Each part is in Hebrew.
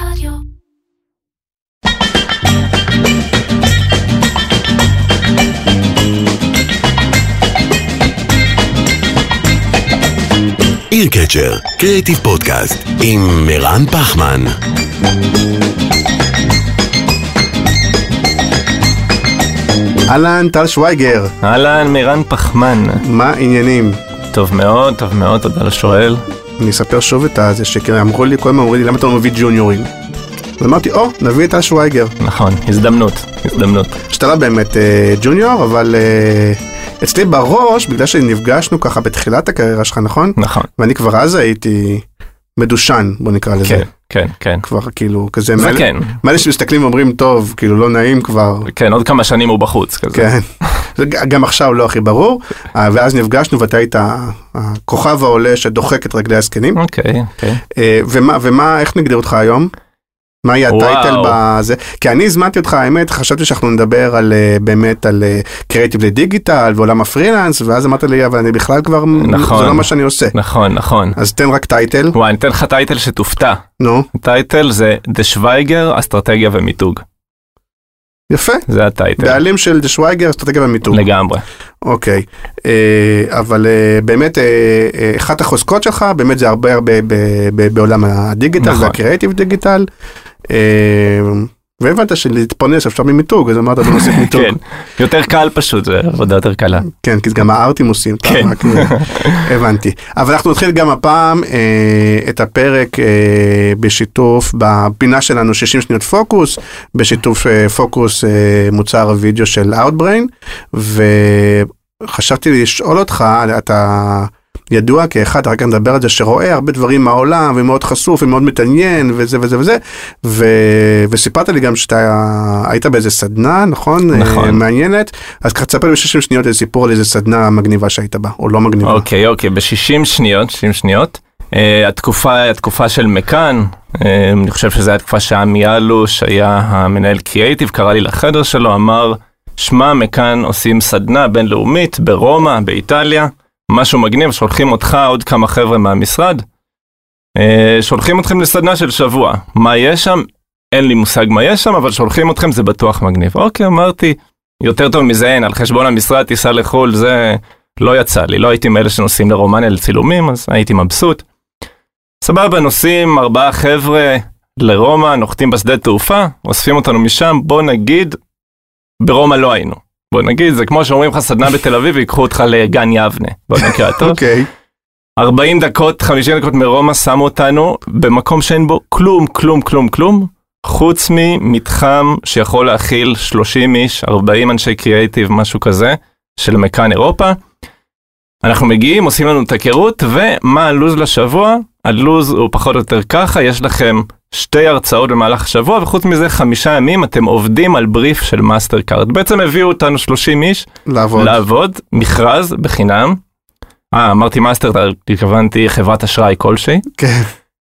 רדיו. עיר קצ'ר, קריאיטיב פודקאסט, עם מירן פחמן. אהלן, טל שוויגר, אהלן, מירן פחמן. מה העניינים? טוב מאוד, טוב מאוד, תודה לשואל. אני אספר שוב את הזה שאמרו לי, כל הזמן אמרו לי, למה אתה לא מביא ג'וניורים? אז אמרתי, או, נביא את טל שוויגר. נכון, הזדמנות, הזדמנות. לא באמת אה, ג'וניור, אבל אה, אצלי בראש, בגלל שנפגשנו ככה בתחילת הקריירה שלך, נכון? נכון, ואני כבר אז הייתי מדושן, בוא נקרא לזה. כן, כן, כן. כבר כאילו כזה, זה מאלה- כן. מאלה שמסתכלים ואומרים, טוב, כאילו לא נעים כבר. כן, עוד כמה שנים הוא בחוץ כזה. כן, זה גם עכשיו לא הכי ברור, אה, ואז נפגשנו ואתה היית הכוכב העולה שדוחק את רגלי הזקנים. אוקיי, אוקיי. אה, ומה, ומה, איך נגדיר אותך היום? מה יהיה. הטייטל בזה? כי אני הזמנתי אותך, האמת, חשבתי שאנחנו נדבר על אה, באמת על קריאיטיב לדיגיטל ועולם הפרילנס, ואז אמרת לי, אבל אני בכלל כבר, נכון. זה לא מה שאני עושה. נכון, נכון. אז תן רק טייטל, וואי, אני אתן לך טייטל שתופתע. נו, הטייטל זה דה שוויגר, אסטרטגיה ומיתוג. יפה. זה הטייטל. בעלים של דה שוויגר, אסטרטגיה ומיתוג. לגמרי. אוקיי, אה, אבל אה, באמת אה, אה, אחת החוזקות שלך באמת זה הרבה הרבה ב- ב- בעולם הדיגיטל נכון. והקריאיטיב דיגיטל. אה, והבנת שלהתפרנס אפשר ממיתוג אז אמרת בוא נוסיף מיתוג. כן, יותר קל פשוט, זה עבודה יותר קלה. כן, כי גם הארטים עושים, כן. אה, הבנתי. אבל אנחנו נתחיל גם הפעם אה, את הפרק אה, בשיתוף, בפינה שלנו 60 שניות פוקוס, בשיתוף פוקוס מוצר הוידאו של Outbrain, וחשבתי לשאול אותך, אתה ידוע כאחד, רק נדבר על זה, שרואה הרבה דברים מהעולם, ומאוד חשוף, ומאוד מתעניין, וזה וזה וזה, ו... וסיפרת לי גם שאתה היית באיזה סדנה, נכון? נכון. אה, מעניינת, אז ככה תספר לי ב-60 שניות איזה סיפור על איזה סדנה מגניבה שהיית בה, או לא מגניבה. אוקיי, אוקיי, ב-60 שניות, 60 שניות. Uh, התקופה, התקופה של מקאן, uh, אני חושב שזו התקופה שעמי אלוש היה המנהל קריאייטיב, קרא לי לחדר שלו, אמר, שמע, מקאן עושים סדנה בינלאומית ברומא, באיטליה, משהו מגניב, שולחים אותך, עוד כמה חבר'ה מהמשרד, uh, שולחים אתכם לסדנה של שבוע. מה יש שם? אין לי מושג מה יש שם, אבל שולחים אתכם, זה בטוח מגניב. אוקיי, אמרתי, יותר טוב מזה אין, על חשבון המשרד תיסע לחו"ל, זה... לא יצא לי, לא הייתי מאלה שנוסעים לרומניה לצילומים, אז הייתי מבסוט. סבבה, נוסעים ארבעה חבר'ה לרומא, נוחתים בשדה תעופה, אוספים אותנו משם, בוא נגיד, ברומא לא היינו. בוא נגיד, זה כמו שאומרים לך סדנה בתל אביב, ייקחו אותך לגן יבנה. בוא נקרא טוב. אוקיי, 40 דקות, 50 דקות מרומא שמו אותנו במקום שאין בו כלום, כלום, כלום, כלום, חוץ ממתחם שיכול להכיל 30 איש, 40 אנשי קריאייטיב, משהו כזה, של מקאן אירופה. אנחנו מגיעים, עושים לנו את היכרות, ומה הלו"ז לשבוע? הלו"ז הוא פחות או יותר ככה, יש לכם שתי הרצאות במהלך השבוע, וחוץ מזה חמישה ימים אתם עובדים על בריף של מאסטר קארד. בעצם הביאו אותנו 30 איש לעבוד. לעבוד, מכרז בחינם. אה, אמרתי מאסטר, התכוונתי חברת אשראי כלשהי. כן,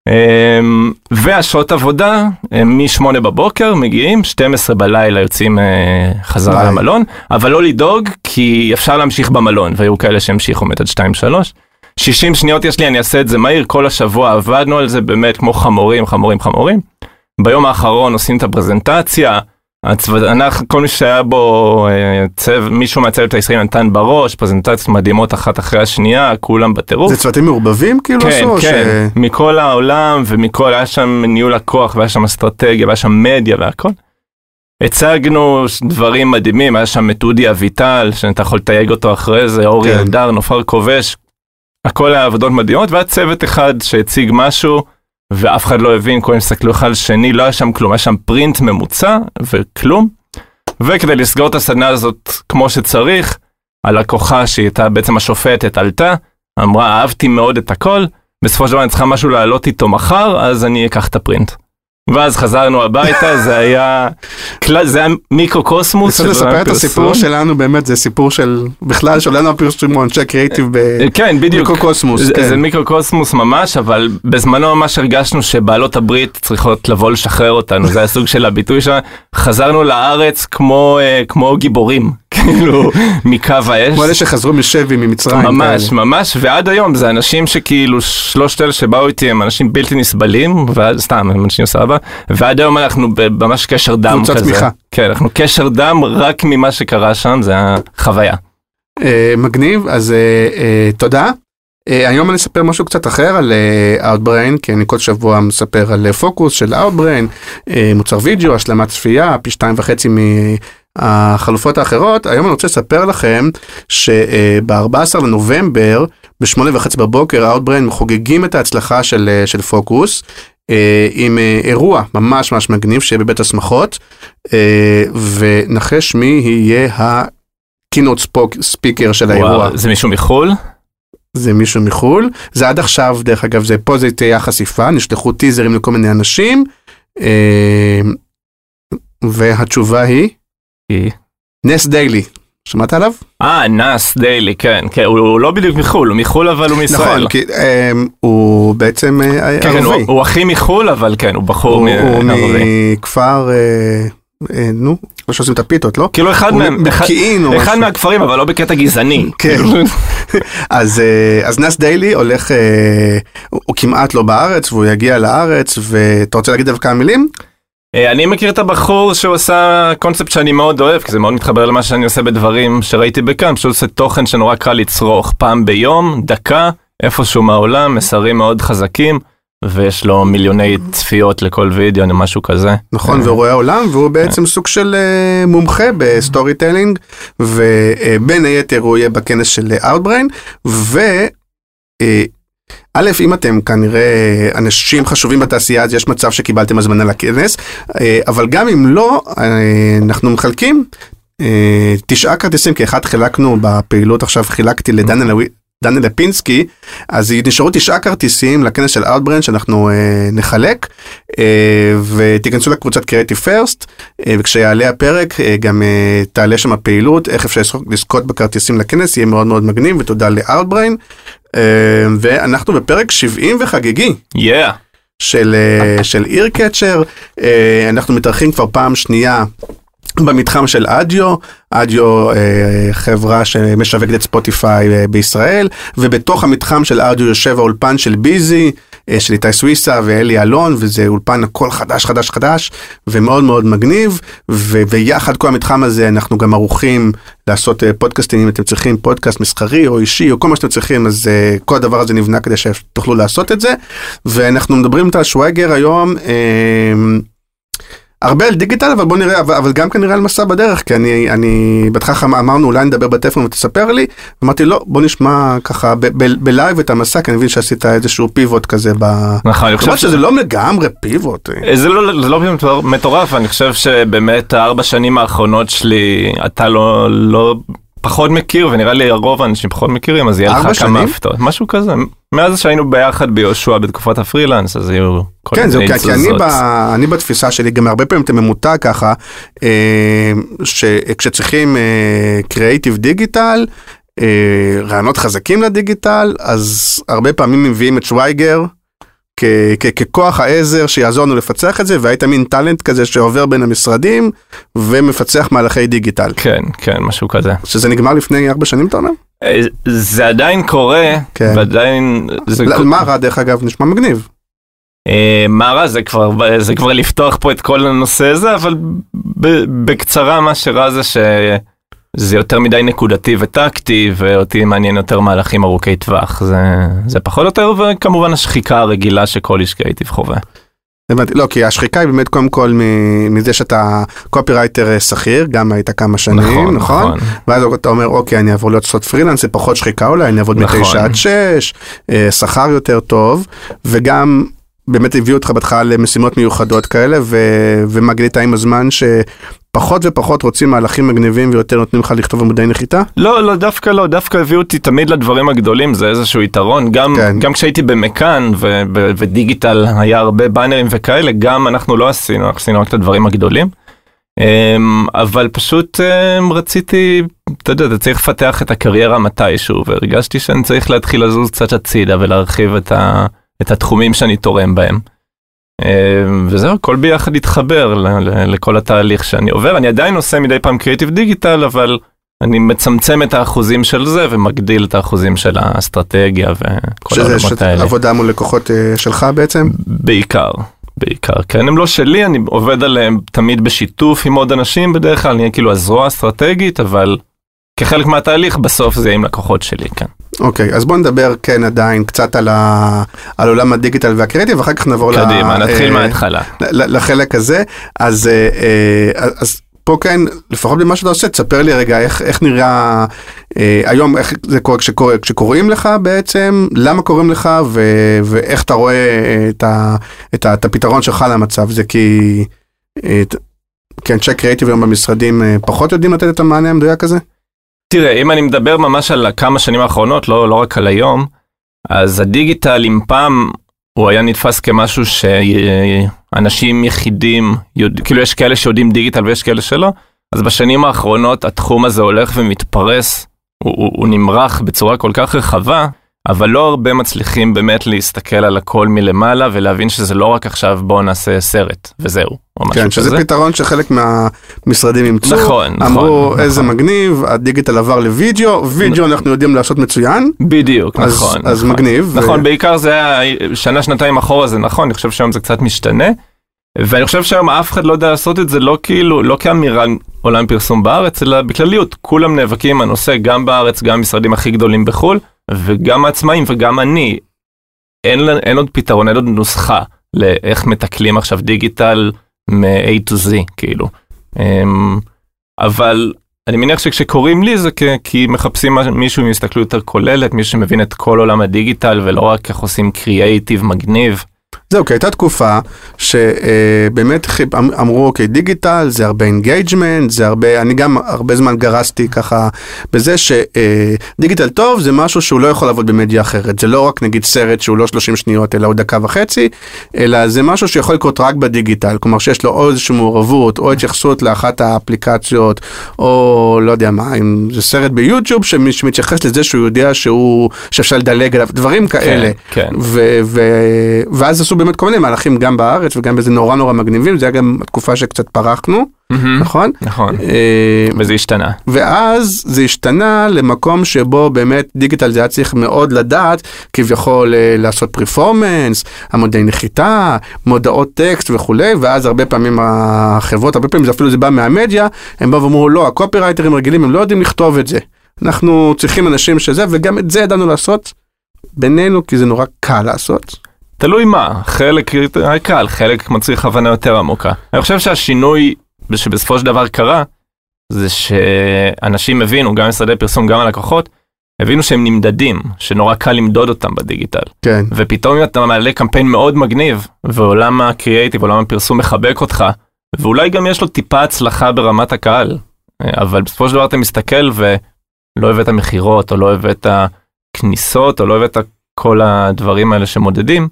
אמ, והשעות עבודה הם מ-8 בבוקר מגיעים, 12 בלילה יוצאים אה, חזרה ביי. למלון, אבל לא לדאוג כי אפשר להמשיך במלון, והיו כאלה שהמשיכו באמת עד 2-3. 60 שניות יש לי, אני אעשה את זה מהיר, כל השבוע עבדנו על זה באמת כמו חמורים, חמורים, חמורים. ביום האחרון עושים את הפרזנטציה, הצוות, אנחנו, כל מי שהיה בו אה, צו, מישהו מהצוות הישראלי נתן בראש, פרזנטציות מדהימות אחת אחרי השנייה, כולם בטירוף. זה צוותים מעורבבים כאילו כן, עשו? כן, ש- מכל העולם ומכל, היה שם ניהול לקוח והיה שם אסטרטגיה והיה שם מדיה והכל. הצגנו דברים מדהימים, היה שם את אודי אביטל, שאתה יכול לתייג אותו אחרי זה, אורי כן. אלדר, נופר כובש, הכל היה עבודות מדהימות, והיה צוות אחד שהציג משהו, ואף אחד לא הבין, כולם הסתכלו אחד על שני, לא היה שם כלום, היה שם פרינט ממוצע וכלום. וכדי לסגור את הסדנה הזאת כמו שצריך, הלקוחה שהיא הייתה בעצם השופטת עלתה, אמרה אהבתי מאוד את הכל, בסופו של דבר אני צריכה משהו לעלות איתו מחר, אז אני אקח את הפרינט. ואז חזרנו הביתה, זה היה, זה היה מיקרוקוסמוס. אפשר לספר את הפרסום. הסיפור שלנו באמת זה סיפור של בכלל שעולנו הפרסום הוא אנשי קריאיטיב כן. במיקרוקוסמוס. זה, כן. זה מיקרוקוסמוס ממש, אבל בזמנו ממש הרגשנו שבעלות הברית צריכות לבוא לשחרר אותנו, זה היה סוג של הביטוי שלנו. חזרנו לארץ כמו, אה, כמו גיבורים, כאילו מקו האש. כמו אלה שחזרו משבי ממצרים. ממש, כאלה. ממש, ועד היום זה אנשים שכאילו, שלושת אלה שבאו איתי הם אנשים בלתי נסבלים, ואז סתם, הם אנשים סבבה, ועד היום אנחנו ממש קשר דם קבוצת כזה. תמיכה. כן, אנחנו קשר דם רק ממה שקרה שם, זה החוויה. אה, מגניב, אז אה, אה, תודה. היום אני אספר משהו קצת אחר על Outbrain, כי אני כל שבוע מספר על פוקוס של Outbrain, מוצר וידאו, השלמת צפייה, פי שתיים וחצי מהחלופות האחרות. היום אני רוצה לספר לכם שב-14 לנובמבר, בשמונה וחצי בבוקר, Outbrain חוגגים את ההצלחה של, אה, של פוקוס. אה, עם אה, אירוע ממש ממש מגניב שיהיה בבית השמחות ונחש מי יהיה קינות ספיקר של האירוע. וואו, זה מישהו מחו"ל? זה מישהו מחו"ל. זה עד עכשיו, דרך אגב, זה פה זה תהיה חשיפה, נשלחו טיזרים לכל מיני אנשים. והתשובה היא היא. נס דיילי. שמעת עליו? אה, נאס דיילי, כן, כן, הוא, הוא לא בדיוק מחו"ל, הוא מחו"ל אבל הוא מישראל. נכון, כי אה, הוא בעצם אה, כן, הוא, ערבי. הוא הכי מחו"ל, אבל כן, הוא בחור הוא הוא ערבי. מכפר, אה, אה, נו, לא שעושים את הפיתות, לא? כאילו אחד הוא מהם, אחד-. מהכפרים, אבל לא בקטע גזעני. כן. אז, אז נס דיילי הולך, הוא הוא כמעט לא בארץ והוא יגיע לארץ ואתה רוצה להגיד כמה מילים? אה, אני מכיר את הבחור שהוא עשה קונספט שאני מאוד אוהב, כי זה מאוד מתחבר למה שאני עושה בדברים שראיתי בכאן, פשוט עושה תוכן שנורא קל לצרוך פעם ביום, דקה, איפשהו מהעולם, מסרים מאוד חזקים, ויש לו מיליוני צפיות לכל וידאו, או משהו כזה. נכון, והוא רואה עולם והוא בעצם סוג של אה, מומחה ב storytelling ובין היתר הוא יהיה בכנס של Outbrain ו... אה, א', אם אתם כנראה אנשים חשובים בתעשייה, אז יש מצב שקיבלתם הזמנה לכנס, אה, אבל גם אם לא, אה, אנחנו מחלקים אה, תשעה כרטיסים, כי אחד חילקנו בפעילות עכשיו, חילקתי לדניאל לוי- דניאל לפינסקי, אז נשארו תשעה כרטיסים לכנס של Outbrain שאנחנו אה, נחלק, אה, ותיכנסו לקבוצת קריאיטיב פרסט, וכשיעלה הפרק אה, גם אה, תעלה שם הפעילות, איך אפשר לזכות- לזכות בכרטיסים לכנס, יהיה מאוד מאוד מגניב, ותודה ל-Outbrain. אה, ואנחנו בפרק 70 וחגיגי. Yeah. של, אה, של איר קצ'ר, אה, אנחנו מתארחים כבר פעם שנייה במתחם של אדיו, אדיו אה, חברה שמשווקת את ספוטיפיי אה, בישראל, ובתוך המתחם של אדיו יושב האולפן של ביזי, של איתי סוויסה ואלי אלון, וזה אולפן הכל חדש חדש חדש, ומאוד מאוד מגניב, ו- ויחד כל המתחם הזה אנחנו גם ערוכים לעשות אה, פודקאסטים, אם אתם צריכים פודקאסט מסחרי או אישי או כל מה שאתם צריכים, אז אה, כל הדבר הזה נבנה כדי שתוכלו לעשות את זה, ואנחנו מדברים על שוויגר היום. אה, הרבה על דיגיטל אבל בוא נראה אבל, אבל גם כנראה על מסע בדרך כי אני אני בהתחלה אמ- אמרנו אולי נדבר בטלפון ותספר לי אמרתי לא בוא נשמע ככה בלייב את המסע כי אני מבין שעשית איזשהו פיבוט כזה ב... נכון, אני חושב שזה לא לגמרי פיבוט. אה. זה לא, זה לא מטור- מטורף, אני חושב שבאמת הארבע שנים האחרונות שלי, אתה לא, לא פחות מכיר, ונראה לי הרוב האנשים פחות מכירים, אז יהיה ארבע לך כמה? הפתעות, משהו כזה. מאז שהיינו ביחד ביהושע בתקופת הפרילנס, אז היו כל כן, מיני כי, כי אני, תזוזות. ב, אני בתפיסה שלי גם הרבה פעמים אתה ממותג ככה, שכשצריכים קריאיטיב דיגיטל, רעיונות חזקים לדיגיטל, אז הרבה פעמים מביאים את כ- כ- ככוח העזר שיעזור לנו לפצח את זה, והיית מין טאלנט כזה שעובר בין המשרדים ומפצח מהלכי דיגיטל. כן, כן, משהו כזה. שזה נגמר לפני ארבע שנים אתה אומר? זה עדיין קורה, כן. ועדיין... זה מה רע דרך אגב נשמע מגניב. אה, מה רע זה כבר זה כבר לפתוח פה את כל הנושא הזה אבל בקצרה מה שרע זה שזה יותר מדי נקודתי וטקטי ואותי מעניין יותר מהלכים ארוכי טווח זה זה פחות או יותר וכמובן השחיקה הרגילה שכל איש קריאיטיב חווה. הבנתי, לא, כי השחיקה היא באמת קודם כל מזה שאתה קופירייטר אה, שכיר, גם היית כמה שנים, נכון? ואז אתה אומר, אוקיי, אני אעבור להיות לעשות פרילנס, זה פחות שחיקה אולי, אני אעבוד נכון. מתשע עד שש, אה, שכר יותר טוב, וגם באמת הביאו אותך בהתחלה למשימות מיוחדות כאלה, ו- ומה גילית עם הזמן שפחות ופחות רוצים מהלכים מגניבים ויותר נותנים לך לכתוב עמודי נחיתה? לא, לא, דווקא לא, דווקא הביאו אותי תמיד לדברים הגדולים, זה איזשהו יתרון. גם, כן. גם כשהייתי במכאן ו- ו- ודיגיטל היה הרבה באנרים וכאלה, גם אנחנו לא עשינו, אנחנו עשינו רק את הדברים הגדולים. אמ, אבל פשוט אמ, רציתי, אתה יודע, אתה צריך לפתח את הקריירה מתישהו, והרגשתי שאני צריך להתחיל לזוז קצת הצידה ולהרחיב את, ה- את התחומים שאני תורם בהם. אמ, וזהו, הכל ביחד התחבר לכל התהליך שאני עובר. אני עדיין עושה מדי פעם קריאיטיב דיגיטל, אבל אני מצמצם את האחוזים של זה ומגדיל את האחוזים של האסטרטגיה וכל שזה העולמות האלה. עבודה מול לקוחות אה, שלך בעצם? בעיקר, בעיקר. כן, הם לא שלי, אני עובד עליהם תמיד בשיתוף עם עוד אנשים, בדרך כלל אני כאילו הזרוע האסטרטגית, אבל כחלק מהתהליך בסוף זה עם לקוחות שלי, כן. אוקיי, אז בוא נדבר כן עדיין קצת על, ה... על עולם הדיגיטל והקריאיטיב, ואחר כך נעבור קדימה, ל... נתחיל אה, מההתחלה. לחלק הזה. אז, אה, אה, אז פה כן, לפחות במה שאתה עושה, תספר לי רגע איך, איך נראה אה, היום, איך זה קורה כשקורא, כשקוראים לך בעצם, למה קוראים לך ו, ואיך אתה רואה את, ה, את, ה, את הפתרון שלך למצב זה כי, אה, ת- כי אנשי קריאיטיב היום במשרדים אה, פחות יודעים לתת את המענה המדויק הזה? תראה, אם אני מדבר ממש על כמה שנים האחרונות, לא, לא רק על היום, אז הדיגיטל, אם פעם הוא היה נתפס כמשהו שאנשים יחידים, יודע, כאילו יש כאלה שיודעים דיגיטל ויש כאלה שלא, אז בשנים האחרונות התחום הזה הולך ומתפרס, הוא, הוא, הוא נמרח בצורה כל כך רחבה, אבל לא הרבה מצליחים באמת להסתכל על הכל מלמעלה ולהבין שזה לא רק עכשיו בואו נעשה סרט וזהו, או כן, שזה כזה. פתרון שחלק מהמשרדים אימצו, נכון, נכון, אמרו נכון. איזה מגניב, הדיגיטל עבר לוידאו, וידאו אנחנו יודעים לעשות מצוין, בדיוק, אז- נכון. אז נכון. מגניב, ו- נכון, בעיקר זה היה שנה, שנתיים אחורה, זה נכון, אני חושב שהיום זה קצת משתנה. ואני חושב שהיום אף אחד לא יודע לעשות את זה לא כאילו, לא כאמירה עולם פרסום בארץ, אלא בכלליות. כולם נאבקים הנושא, גם בארץ, גם המשרדים הכי גדולים בחו"ל, וגם העצמאים וגם אני. אין, אין עוד פתרון, אין עוד נוסחה לאיך מטקלים עכשיו דיגיטל מ-A to Z, כאילו. אמ, אבל אני מניח שכשקוראים לי זה כי מחפשים מישהו עם הסתכלות יותר כוללת, מישהו שמבין את כל עולם הדיגיטל ולא רק איך עושים קריאייטיב מגניב. זהו, כי הייתה תקופה שבאמת אמרו, אוקיי, דיגיטל זה הרבה engagement, זה הרבה, אני גם הרבה זמן גרסתי ככה בזה שדיגיטל טוב זה משהו שהוא לא יכול לעבוד במדיה אחרת, זה לא רק נגיד סרט שהוא לא 30 שניות אלא עוד דקה וחצי, אלא זה משהו שיכול לקרות רק בדיגיטל, כלומר שיש לו או איזושהי מעורבות או התייחסות לאחת האפליקציות, או לא יודע מה, אם זה סרט ביוטיוב שמתייחס לזה שהוא יודע שהוא, שאפשר לדלג עליו, דברים כאלה. כן. ו- ואז עשו באמת כל מיני מהלכים גם בארץ וגם בזה נורא נורא מגניבים, זה היה גם התקופה שקצת פרחנו. נכון? נכון, אה, וזה השתנה. ואז זה השתנה למקום שבו באמת דיגיטל זה היה צריך מאוד לדעת כביכול אה, לעשות פרפורמנס, עמודי נחיתה, מודעות טקסט וכולי, ואז הרבה פעמים החברות, הרבה פעמים זה אפילו זה בא מהמדיה, הם באו ואמרו לא, הקופירייטרים רגילים הם לא יודעים לכתוב את זה. אנחנו צריכים אנשים שזה, וגם את זה ידענו לעשות בינינו, כי זה נורא קל לעשות. תלוי מה, חלק קל, חלק מצריך הבנה יותר עמוקה. אני חושב שהשינוי שבסופו של דבר קרה, זה שאנשים הבינו, גם משרדי פרסום, גם הלקוחות, הבינו שהם נמדדים, שנורא קל למדוד אותם בדיגיטל. כן. ופתאום אתה מעלה קמפיין מאוד מגניב, ועולם הקריאייטיב, עולם הפרסום מחבק אותך, ואולי גם יש לו טיפה הצלחה ברמת הקהל, אבל בסופו של דבר אתה מסתכל ולא הבאת מכירות, או לא הבאת כניסות, או לא הבאת כל הדברים האלה שמודדים,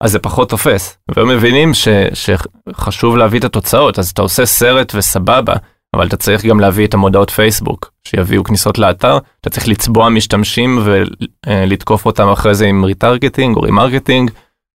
אז זה פחות תופס. והם מבינים ש, שחשוב להביא את התוצאות, אז אתה עושה סרט וסבבה, אבל אתה צריך גם להביא את המודעות פייסבוק, שיביאו כניסות לאתר, אתה צריך לצבוע משתמשים ולתקוף אותם אחרי זה עם retargeting או remarketing,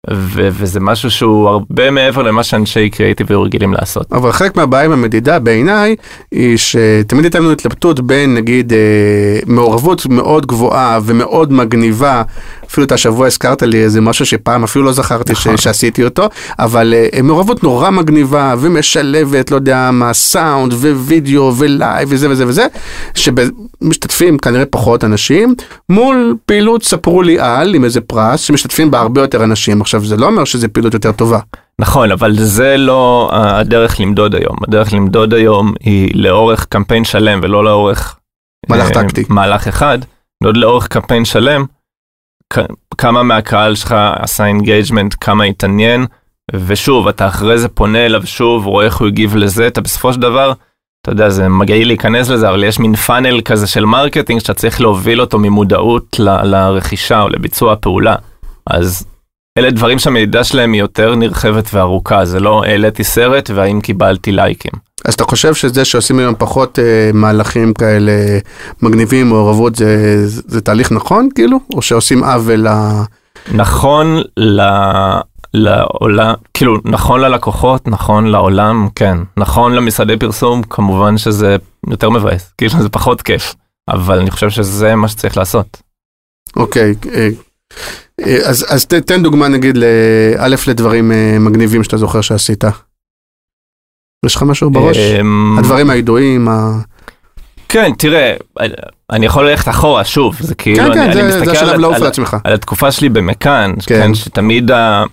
ו- וזה משהו שהוא הרבה מעבר למה שאנשי קריאיטיב היו רגילים לעשות. אבל חלק מהבעיה עם המדידה בעיניי, היא שתמיד הייתה לנו התלבטות בין נגיד אה, מעורבות מאוד גבוהה ומאוד מגניבה, אפילו את השבוע הזכרת לי איזה משהו שפעם אפילו לא זכרתי ש- שעשיתי אותו, אבל אה, מעורבות נורא מגניבה ומשלבת, לא יודע מה, סאונד ווידאו ולייב וזה וזה וזה, שמשתתפים כנראה פחות אנשים, מול פעילות ספרו לי על, עם איזה פרס, שמשתתפים בה הרבה יותר אנשים. עכשיו זה לא אומר שזה פעילות יותר טובה. נכון, אבל זה לא אה, הדרך למדוד היום. הדרך למדוד היום היא לאורך קמפיין שלם ולא לאורך... מהלך טקטי. מהלך אחד, למדוד לאורך קמפיין שלם, כמה מהקהל שלך עשה engagement, כמה התעניין, ושוב, אתה אחרי זה פונה אליו שוב, רואה איך הוא הגיב לזה, אתה בסופו של דבר, אתה יודע, זה מגעיל להיכנס לזה, אבל יש מין funnel כזה של marketing שאתה צריך להוביל אותו ממודעות ל- לרכישה או לביצוע הפעולה. אז אלה דברים שהמדידה שלהם היא יותר נרחבת וארוכה, זה לא העליתי סרט והאם קיבלתי לייקים. אז אתה חושב שזה שעושים היום פחות אה, מהלכים כאלה מגניבים, מעורבות, זה, זה תהליך נכון כאילו? או שעושים עוול ל... נכון ל... לעולם, כאילו נכון ללקוחות, נכון לעולם, כן. נכון למשרדי פרסום, כמובן שזה יותר מבאס, כאילו זה פחות כיף, אבל אני חושב שזה מה שצריך לעשות. אוקיי, אה, אה, אז, אז ת, תן דוגמה נגיד לאלף לדברים אה, מגניבים שאתה זוכר שעשית. יש לך משהו בראש? אמ, הדברים הידועים, ה... כן, תראה, אני יכול ללכת אחורה שוב, זה כאילו, כן, אני, כן, אני זה, מסתכל זה על, לעוף על, לעצמך. על התקופה שלי במכאן, כן. כן, שתמיד, ה,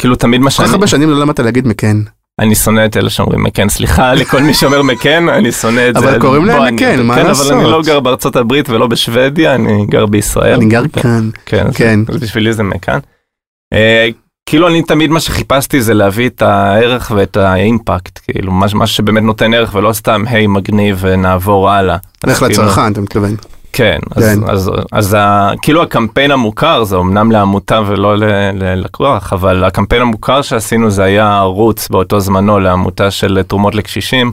כאילו תמיד מה כל שאני, כך הרבה שנים לא למדת להגיד מכן. אני שונא את אלה שאומרים מקן, סליחה לכל מי שאומר מקן, אני שונא את זה. אבל קוראים להם מקן, מה כן, לעשות? אבל אני לא גר בארצות הברית ולא בשוודיה, אני גר בישראל. אני גר כאן. כן, אז- כן. אז בשבילי זה מקאן. אה, כאילו אני תמיד מה שחיפשתי זה להביא את הערך ואת האימפקט, כאילו מה, שבאמת נותן ערך ולא סתם היי מגניב ונעבור הלאה. לך כאילו- לצרכן, אתה מתכוון. כן, אז, כן. אז, אז ה, כאילו הקמפיין המוכר זה אמנם לעמותה ולא ללקוח, אבל הקמפיין המוכר שעשינו זה היה ערוץ באותו זמנו לעמותה של תרומות לקשישים,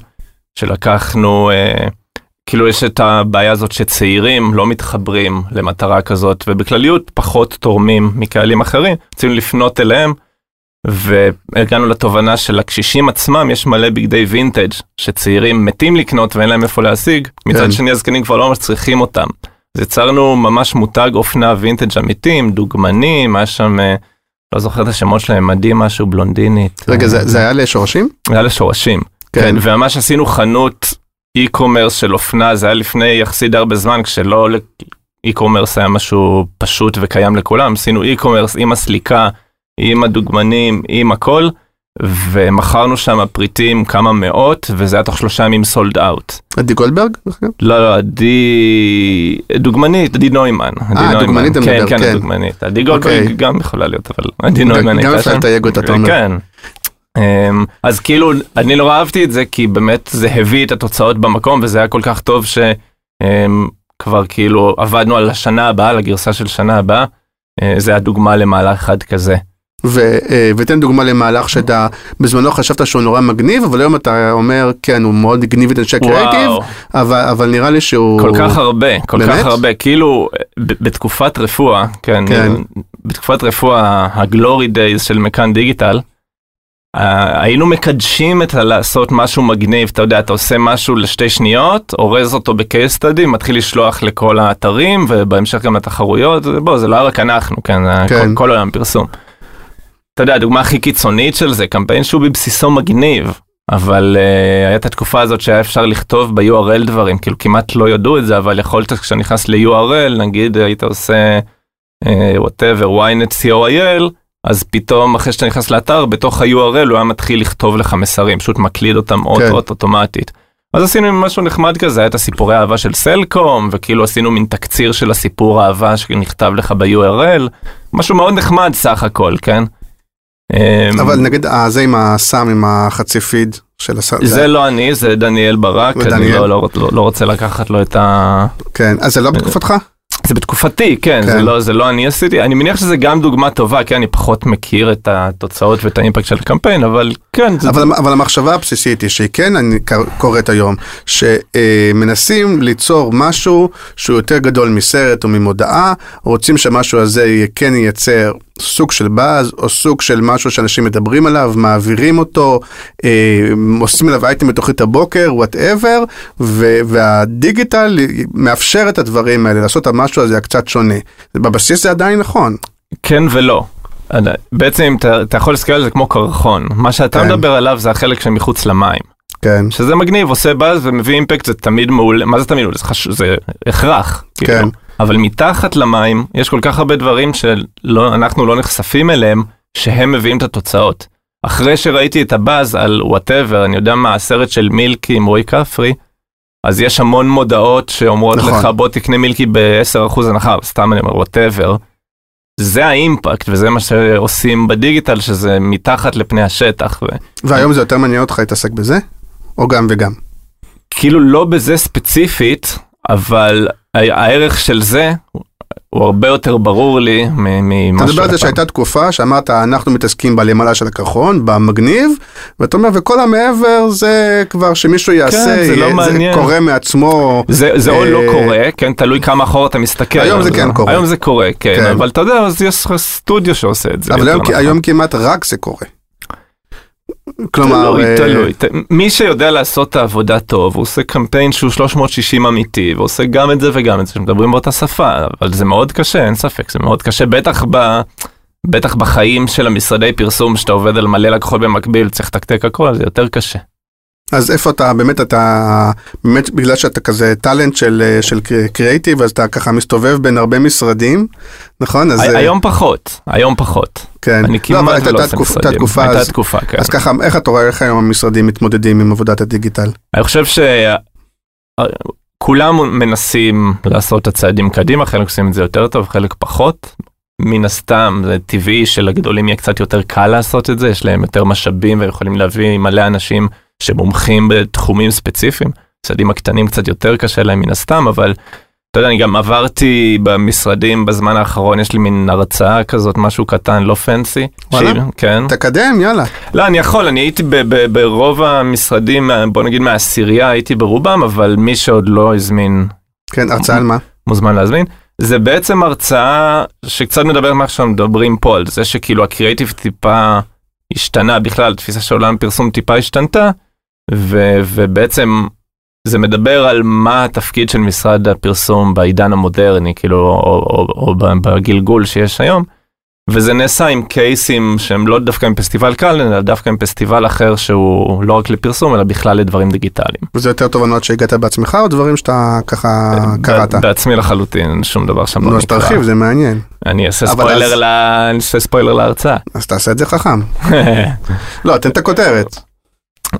שלקחנו, אה, כאילו יש את הבעיה הזאת שצעירים לא מתחברים למטרה כזאת, ובכלליות פחות תורמים מקהלים אחרים, רצינו לפנות אליהם. והגענו לתובנה שלקשישים עצמם יש מלא בגדי וינטג' שצעירים מתים לקנות ואין להם איפה להשיג, מצד כן. שני הזקנים כבר לא ממש צריכים אותם. אז יצרנו ממש מותג אופנה וינטג' אמיתי עם דוגמנים, היה שם, אה, לא זוכר את השמות שלהם, מדהים משהו, בלונדינית. רגע, זה זה היה לשורשים? זה היה לשורשים. כן. כן, וממש עשינו חנות e-commerce של אופנה, זה היה לפני יחסית הרבה זמן, כשלא e-commerce היה משהו פשוט וקיים לכולם, עשינו e-commerce עם הסליקה, עם הדוגמנים, עם הכל, ומכרנו שם פריטים כמה מאות, וזה היה תוך שלושה ימים סולד אאוט. עדי גולדברג? לא, לא, עדי... דוגמנית, עדי נוימן. נוימן. דוגמנית אתה מדבר, כן, כן. כן, הדוגמנית. עדי גולדברג אוקיי. גם יכולה להיות, אבל עדי נוימן גם הייתה אפשר שם. לתייג אותה, אתה אומר. כן. אמ, אז כאילו, אני נורא אהבתי את זה, כי באמת זה הביא את התוצאות במקום, וזה היה כל כך טוב שכבר כאילו עבדנו על השנה הבאה, על הגרסה של שנה הבאה. אה, זה היה דוגמה למהלך אחד כזה. ו- אה, ותן דוגמה למהלך שאתה בזמנו חשבת שהוא נורא מגניב, אבל היום אתה אומר, כן, הוא מאוד הגניב את אנשי קריאיטיב, וואו, אבל אבל נראה לי שהוא... כל כך הרבה, כל באמת? כך הרבה, כאילו בתקופת רפואה, כן, כן. בתקופת רפואה, הגלורי דייז של מכאן דיגיטל, היינו מקדשים את הלעשות משהו מגניב, אתה יודע, אתה עושה משהו לשתי שניות, אורז אותו ב-case study, מתחיל לשלוח לכל האתרים, ובהמשך גם לתחרויות, בוא, זה לא רק אנחנו, כן, כן. כל, כל העולם פרסום. אתה יודע, הדוגמה הכי קיצונית של זה, קמפיין שהוא בבסיסו מגניב, אבל uh, הייתה התקופה הזאת שהיה אפשר לכתוב ב-URL דברים, כאילו כמעט לא ידעו את זה, אבל יכולת כשאתה נכנס ל-URL, נגיד היית עושה uh, whatever, ynet co.il, אז פתאום אחרי שאתה נכנס לאתר, בתוך ה-URL הוא היה מתחיל לכתוב לך מסרים, פשוט מקליד אותם אות כן. אות אוטומטית. אז עשינו משהו נחמד כזה, היה את הסיפורי האהבה של סלקום, וכאילו עשינו מין תקציר של הסיפור האהבה שנכתב לך ב-URL, משהו מאוד נחמד סך הכל, כן? אמ, אבל נגיד אה, זה עם הסם, עם החצי פיד של הסם. זה לא אני, זה דניאל ברק, אני. לא, לא, לא, לא רוצה לקחת לו את ה... כן, אז זה לא בתקופתך? זה בתקופתי, כן, כן. זה לא, זה לא אני עשיתי, אני מניח שזה גם דוגמה טובה, כי אני פחות מכיר את התוצאות ואת האימפקט של הקמפיין, אבל כן, זה... אבל, אבל המחשבה הבסיסית היא שהיא כן אני קוראת היום, שמנסים ליצור משהו שהוא יותר גדול מסרט או ממודעה, רוצים שמשהו הזה כן ייצר סוג של באז, או סוג של משהו שאנשים מדברים עליו, מעבירים אותו, אה, עושים עליו אייטם בתוכנית הבוקר, whatever, והדיגיטל מאפשר את הדברים האלה, לעשות את המשהו הזה קצת שונה. בבסיס זה עדיין נכון. כן ולא. בעצם אם אתה, אתה יכול להסתכל על זה כמו קרחון, מה שאתה כן. מדבר עליו זה החלק שמחוץ למים. כן, שזה מגניב, עושה באז ומביא אימפקט, זה תמיד מעולה, מה זה תמיד מעולה? זה, חש... זה הכרח. כן. כאילו. אבל מתחת למים יש כל כך הרבה דברים שאנחנו לא נחשפים אליהם, שהם מביאים את התוצאות. אחרי שראיתי את הבאז על whatever, אני יודע מה, הסרט של מילקי עם רועי כפרי, אז יש המון מודעות שאומרות נכון. לך בוא תקנה מילקי ב-10% הנחה, סתם אני אומר whatever. זה האימפקט וזה מה שעושים בדיגיטל שזה מתחת לפני השטח. ו... והיום זה יותר מעניין אותך להתעסק בזה? או גם וגם? כאילו לא בזה ספציפית, אבל הערך של זה הוא הרבה יותר ברור לי ממה אתה מדבר על זה. שהייתה תקופה שאמרת אנחנו מתעסקים בלמעלה של הקרחון, במגניב, ואתה אומר וכל המעבר זה כבר שמישהו יעשה, זה לא יהיה- מעניין. קורה מעצמו. זה, זה או אה, לא קורה, כן, תלוי כמה אחורה אתה מסתכל. היום זה כן קורה. היום זה קורה, כן, כן. אבל אתה יודע, אז יש לך סטודיו שעושה את זה. אבל היום, נכון. היום כמעט רק זה קורה. כלומר, תלוי, אה, תלוי. מי שיודע לעשות את העבודה טוב, הוא עושה קמפיין שהוא 360 אמיתי, ועושה גם את זה וגם את זה, שמדברים באותה שפה, אבל זה מאוד קשה, אין ספק, זה מאוד קשה, בטח ב... בטח בחיים של המשרדי פרסום, שאתה עובד על מלא לקוחות במקביל, צריך לתקתק הכל, זה יותר קשה. אז איפה אתה, באמת אתה, באמת בגלל שאתה כזה טאלנט של, אה, של קריאיטיב, אז אתה ככה מסתובב בין הרבה משרדים, נכון? אז, אה, היום פחות, היום פחות. כן. אני לא, אבל כמעט הייתה ולא עושה תקופה- הייתה משרדים. תקופה, הייתה אז- תקופה, כן. אז ככה, איך אתה רואה איך היום המשרדים מתמודדים עם עבודת הדיגיטל? אני חושב שכולם מנסים לעשות את הצעדים קדימה, חלק עושים את זה יותר טוב, חלק פחות. מן הסתם זה טבעי שלגדולים יהיה קצת יותר קל לעשות את זה, יש להם יותר משאבים ויכולים להביא מלא אנשים שמומחים בתחומים ספציפיים. הצעדים הקטנים קצת יותר קשה להם מן הסתם, אבל אתה יודע, אני גם עברתי במשרדים בזמן האחרון, יש לי מין הרצאה כזאת, משהו קטן, לא פנסי. וואלה? שהיא- כן. תקדם, יאללה. לא, אני יכול, אני הייתי ב- ב- ברוב המשרדים, בוא נגיד מהעשירייה, הייתי ברובם, אבל מי שעוד לא הזמין, כן, הרצאה על מה? מוזמן להזמין. זה בעצם הרצאה שקצת מדברת מה שאנחנו מדברים פה, על זה שכאילו הקריאיטיב טיפה השתנה בכלל, התפיסה של עולם הפרסום טיפה השתנתה, ו- ובעצם זה מדבר על מה התפקיד של משרד הפרסום בעידן המודרני, כאילו, או, או, או, או בגלגול שיש היום. וזה נעשה עם קייסים שהם לא דווקא עם פסטיבל קל, אלא דווקא עם פסטיבל אחר שהוא לא רק לפרסום, אלא בכלל לדברים דיגיטליים. וזה יותר תובנות שהגעת בעצמך, או דברים שאתה ככה קראת? בעצמי לחלוטין, שום דבר שם לא נו, אז נקרא. תרחיב, זה מעניין. אני אעשה אבל ספוילר, אז- ל... אני אעשה ספוילר להרצאה. אז תעשה את זה חכם. לא, תן את הכותרת.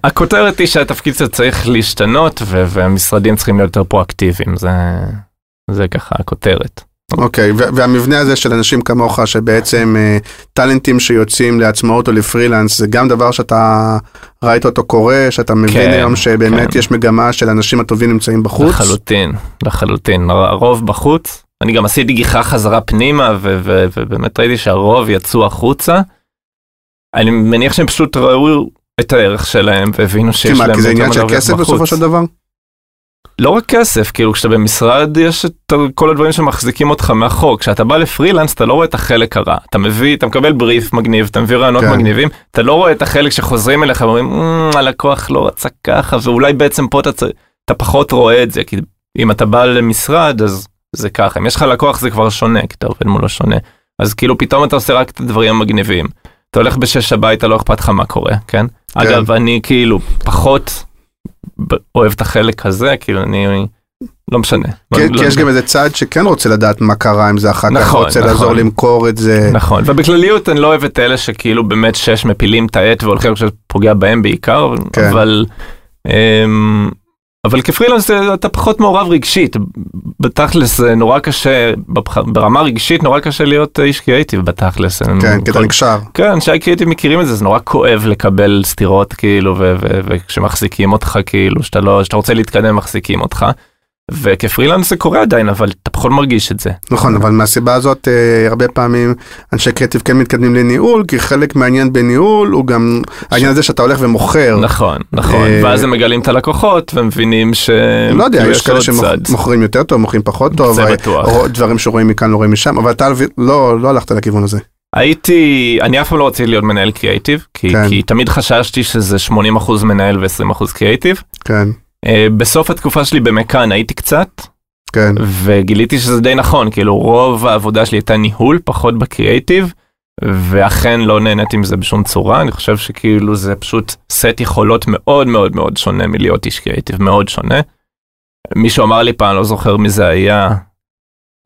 הכותרת היא שהתפקיד קצת צריך להשתנות והמשרדים צריכים להיות יותר פרואקטיביים, זה, זה ככה הכותרת. אוקיי, ו- והמבנה הזה של אנשים כמוך, שבעצם אה, טאלנטים שיוצאים לעצמאות או לפרילנס, זה גם דבר שאתה ראית אותו קורה, שאתה מבין כן, היום שבאמת כן. יש מגמה של אנשים הטובים נמצאים בחוץ? לחלוטין, לחלוטין. הרוב בחוץ. אני גם עשיתי גיחה חזרה פנימה ובאמת ראיתי שהרוב יצאו החוצה. אני מניח שהם פשוט ראו את הערך שלהם והבינו שיש להם כי זה עניין של כסף בחוץ. בסופו של דבר? לא רק כסף, כאילו כשאתה במשרד יש את כל הדברים שמחזיקים אותך מאחור, כשאתה בא לפרילנס אתה לא רואה את החלק הרע, אתה מביא, אתה מקבל בריף מגניב, אתה מביא רעיונות כן. מגניבים, אתה לא רואה את החלק שחוזרים אליך ואומרים, "אמ, הלקוח לא רצה ככה, ואולי בעצם פה אתה, אתה פחות רואה את זה, כי אם אתה בא למשרד אז זה ככה, אם יש לך לקוח זה כבר שונה, כי אתה עובד מולו שונה, אז כאילו פתאום אתה עושה רק את הדברים המגניבים. אתה הולך בשש הביתה, לא אכפת לך מה קורה, כן? אגב, אני כאילו פחות אוהב את החלק הזה, כאילו אני, לא משנה. כי לא- כי יש גם איזה צד שכן רוצה לדעת מה קרה עם זה אחר כך, נכון, רוצה נכון. לעזור למכור את זה. נכון, ובכלליות אני לא אוהב את אלה שכאילו באמת שש מפילים את העט והולכים שזה פוגע בהם בעיקר, כן. אבל, אמ, אבל כפרילנס זה- אתה פחות מעורב רגשית, בתכלס זה נורא קשה, ברמה רגשית נורא קשה להיות איש קריאיטיב בתכלס. כן, כי אתה נקשר. כן, אנשי הקריאיטיב מכירים את זה, זה נורא כואב לקבל סטירות כאילו, ו- ו- וכשמחזיקים אותך כאילו, שאתה לא, שאתה רוצה להתקדם מחזיקים אותך. וכפרילנס זה קורה עדיין, אבל אתה פחות מרגיש את זה. נכון, אבל מהסיבה הזאת אה, הרבה פעמים אנשי קריאיטיב כן מתקדמים לניהול, כי חלק מהעניין בניהול הוא גם העניין הזה שאתה הולך ומוכר. נכון, נכון, אה, ואז הם מגלים את הלקוחות ומבינים ש... לא יודע, כאילו, יש כאלה. שמוכרים יותר טוב, מוכרים פחות טוב, זה אה, בטוח. או דברים שרואים מכאן לא רואים משם, אבל אתה לא לא הלכת לכיוון הזה. הייתי, אני אף פעם לא רציתי להיות מנהל קריאיטיב, כי, כן. כי תמיד חששתי שזה 80% מנהל ו-20% קריאיטיב. כן, בסוף התקופה שלי במכאן הייתי קצת, כן, וגיליתי שזה די נכון, כאילו רוב העבודה שלי הייתה ניהול, פחות בקריאיטיב, ואכן לא נהניתי מזה בשום צורה, אני חושב שכאילו זה פשוט סט יכולות מאוד מאוד מאוד שונה מלהיות איש קריאיטיב, מאוד שונה. מישהו אמר לי פעם, לא זוכר מי זה היה,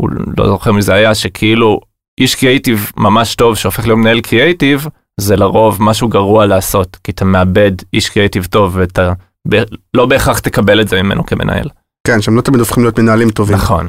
הוא לא זוכר מי זה היה, שכאילו איש קריאיטיב ממש טוב שהופך להיות מנהל קריאיטיב, זה לרוב משהו גרוע לעשות, כי אתה מאבד איש קריאיטיב טוב ואתה לא בהכרח תקבל את זה ממנו כמנהל. כן, שהם לא תמיד הופכים להיות מנהלים טובים. נכון.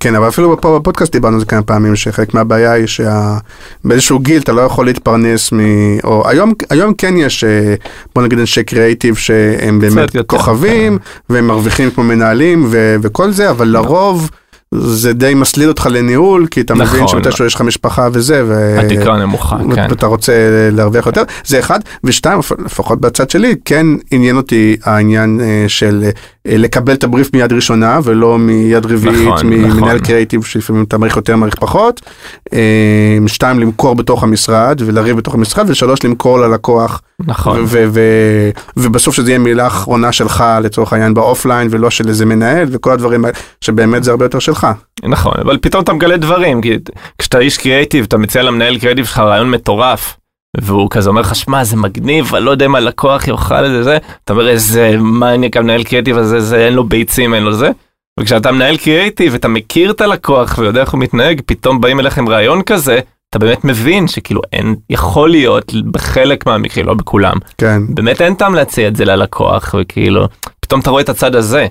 כן, אבל אפילו פה בפודקאסט דיברנו על זה כמה פעמים, שחלק מהבעיה היא שבאיזשהו גיל אתה לא יכול להתפרנס מ... או היום, היום כן יש, אה, בוא נגיד אנשי קריאיטיב שהם באמת יותר, כוכבים, והם מרוויחים כמו מנהלים ו- וכל זה, אבל לרוב זה די מסליל אותך לניהול, כי אתה מבין נכון. שמתישהו יש לך משפחה וזה, ו... התקרה נמוכה, כן. ואתה רוצה להרוויח יותר, זה אחד, ושתיים, לפחות בצד שלי, כן עניין אותי העניין אה, של אה, לקבל את הבריף מיד ראשונה ולא מיד רביעית, נכון, ממנהל נכון. קריאיטיב שלפעמים אתה מעריך יותר, מעריך פחות, אה, שתיים, למכור בתוך המשרד ולריב בתוך המשרד, ושלוש, למכור ללקוח נכון. ובסוף שזה יהיה מילה אחרונה שלך לצורך העניין באופליין ולא של איזה מנהל וכל הדברים האלה שבאמת זה הרבה יותר שלך. נכון, אבל פתאום אתה מגלה דברים, כי כשאתה איש קריאייטיב, אתה מציע למנהל קריאייטיב שלך רעיון מטורף, והוא כזה אומר לך, שמע, זה מגניב, אני לא יודע אם הלקוח יאכל את זה, זה, אתה אומר, איזה מניאק המנהל קריאייטיב הזה, זה, אין לו ביצים, אין לו זה. וכשאתה מנהל קריאייטיב ואתה מכיר את הלקוח ויודע איך הוא מתנהג, פתאום באים אליכם רעיון כזה, אתה באמת מבין שכאילו אין, יכול להיות בחלק מהמקרים, לא בכולם, כן. באמת אין טעם להציע את זה ללקוח, וכאילו, פתאום אתה רואה את הצד הזה.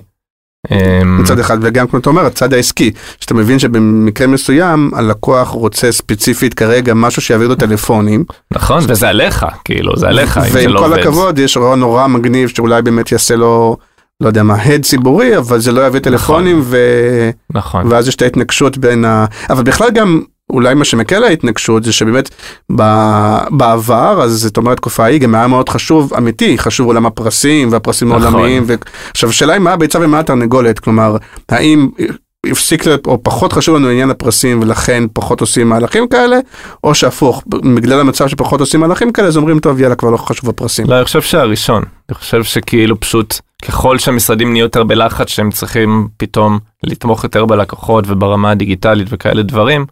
אמ, מצד אחד וגם כמו אתה אומר הצד העסקי שאתה מבין שבמקרה מסוים הלקוח רוצה ספציפית כרגע משהו שיעביר לו טלפונים נכון, וזה עליך, כאילו, זה עליך, אם זה ועם לא כל עובד. הכבוד יש רעיון נורא מגניב שאולי באמת יעשה לו לא יודע מה הד ציבורי אבל זה לא יביא טלפונים ו... נכון, ואז יש את ההתנגשות בין ה... אבל בכלל גם אולי מה שמקל ההתנגשות זה שבאמת. בעבר אז זאת אומרת תקופה ההיא גם היה מאוד חשוב אמיתי חשוב עולם הפרסים והפרסים נכון. העולמיים ו... עכשיו השאלה היא מה הביצה ומה התרנגולת כלומר האם הפסיק או פחות חשוב לנו עניין הפרסים ולכן פחות עושים מהלכים כאלה או שהפוך בגלל המצב שפחות עושים מהלכים כאלה אז אומרים טוב יאללה כבר לא חשוב הפרסים. לא, אני חושב שהראשון, אני חושב שכאילו פשוט, ככל שהמשרדים נהיו יותר בלחץ שהם צריכים פתאום לתמוך יותר בלקוחות וברמה הדיגיטלית וכאלה דברים,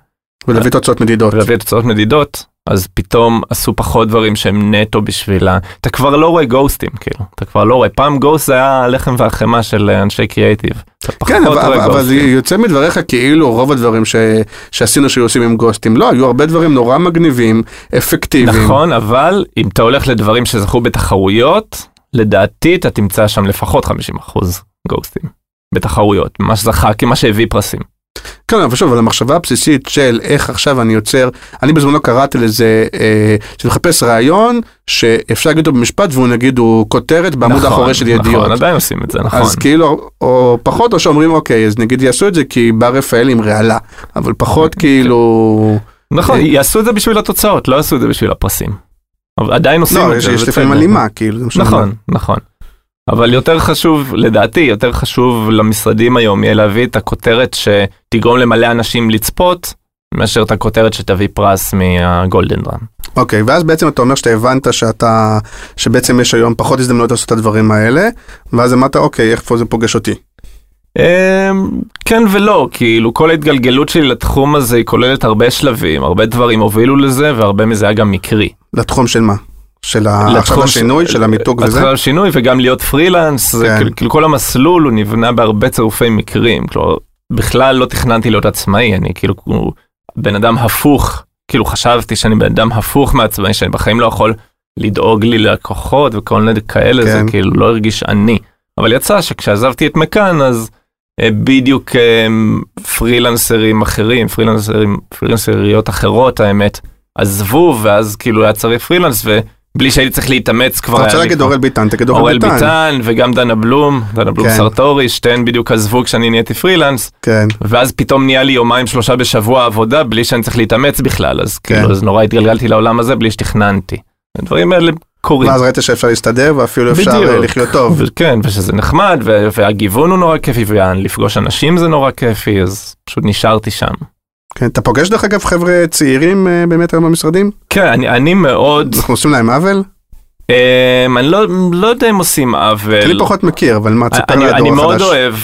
ולהביא תוצאות מדידות. ולהביא תוצאות מדידות, אז פתאום עשו פחות דברים שהם נטו בשביל ה... אתה כבר לא רואה גוסטים, כאילו, אתה כבר לא רואה, פעם גוסט זה היה הלחם והחמאה של אנשי קריאייטיב. כן, אבל, אבל, אבל זה. יוצא מדבריך כאילו רוב הדברים ש, שעשינו שהיו עושים עם גוסטים, לא, היו הרבה דברים נורא מגניבים, אפקטיביים. נכון, אבל אם אתה הולך לדברים שזכו בתחרויות, לדעתי אתה תמצא שם לפחות 50% גוסטים. בתחרויות, מה שזכה, מה שהביא פרסים. כן, אבל שוב, אבל המחשבה הבסיסית של איך עכשיו אני יוצר, אני בזמנו קראתי לזה, אה, מחפש רעיון שאפשר להגיד אותו במשפט והוא נגיד הוא כותרת בעמוד נכון, האחורי של ידיעות. נכון, עדיין עושים את זה, נכון. אז כאילו, או פחות, או שאומרים אוקיי, אז נגיד יעשו את זה כי בא רפאל עם רעלה, אבל פחות כאילו... נכון, אה, יעשו את זה בשביל התוצאות, לא יעשו את זה בשביל הפרסים. אבל עדיין עושים לא, את יש, זה. יש בסדר. לפעמים הלימה, כאילו. אומר. נכון, נכון. אבל יותר חשוב, לדעתי, יותר חשוב למשרדים היום יהיה להביא את הכותרת שתגרום למלא אנשים לצפות, מאשר את הכותרת שתביא פרס מהגולדן דראם. אוקיי, ואז בעצם אתה אומר שאתה הבנת שאתה, שבעצם יש היום פחות הזדמנויות לעשות את הדברים האלה, ואז אמרת, אוקיי, איך פה זה פוגש אותי? אמ, כן ולא, כאילו כל ההתגלגלות שלי לתחום הזה היא כוללת הרבה שלבים, הרבה דברים הובילו לזה והרבה מזה היה גם מקרי. לתחום של מה? של ה- עכשיו לתחום השינוי, ש- של המיתוג וזה? התחלה השינוי וגם להיות פרילנס, זה כן. כאילו- כאילו כל המסלול הוא נבנה בהרבה צירופי מקרים, כלומר בכלל לא תכננתי להיות עצמאי, אני כאילו בן אדם הפוך, כאילו חשבתי שאני בן אדם הפוך מעצמאי, שאני בחיים לא יכול לדאוג לי ללקוחות וכל מיני כאלה, זה כן. כאילו לא הרגיש אני. אבל יצא שכשעזבתי את מכאן אז אה, בדיוק אה, פרילנסרים אחרים, פרילנסרים, פרילנסריות אחרות האמת, עזבו ואז כאילו היה צריך פרילנס ובלי שהייתי צריך להתאמץ כבר אתה רוצה להגיד אורל ביטן, תגיד אורל אורל ביטן. ביטן וגם דנה בלום, דנה בלום כן. סרטורי, שתיהן בדיוק עזבו כשאני נהייתי פרילנס, כן, ואז פתאום נהיה לי יומיים שלושה בשבוע עבודה בלי שאני צריך להתאמץ בכלל, אז כן. כאילו אז נורא התגלגלתי לעולם הזה בלי שתכננתי. הדברים האלה קורים. ואז ראית שאפשר להסתדר ואפילו אפשר אה, בדיוק. לחיות טוב. כן, ושזה נחמד, והגיוון הוא נורא כיפי, ולפגוש אנשים זה נורא כיפי, אז פשוט נשארתי שם. כן, אתה פוגש דרך אגב חבר'ה צעירים אה, באמת היום במשרדים? כן, אני, אני מאוד, אנחנו עושים להם עוול? אה, אני לא, לא יודע אם עושים עוול. אני פחות מכיר, אבל מה, תספר אני, לי אני מאוד החדש. אוהב,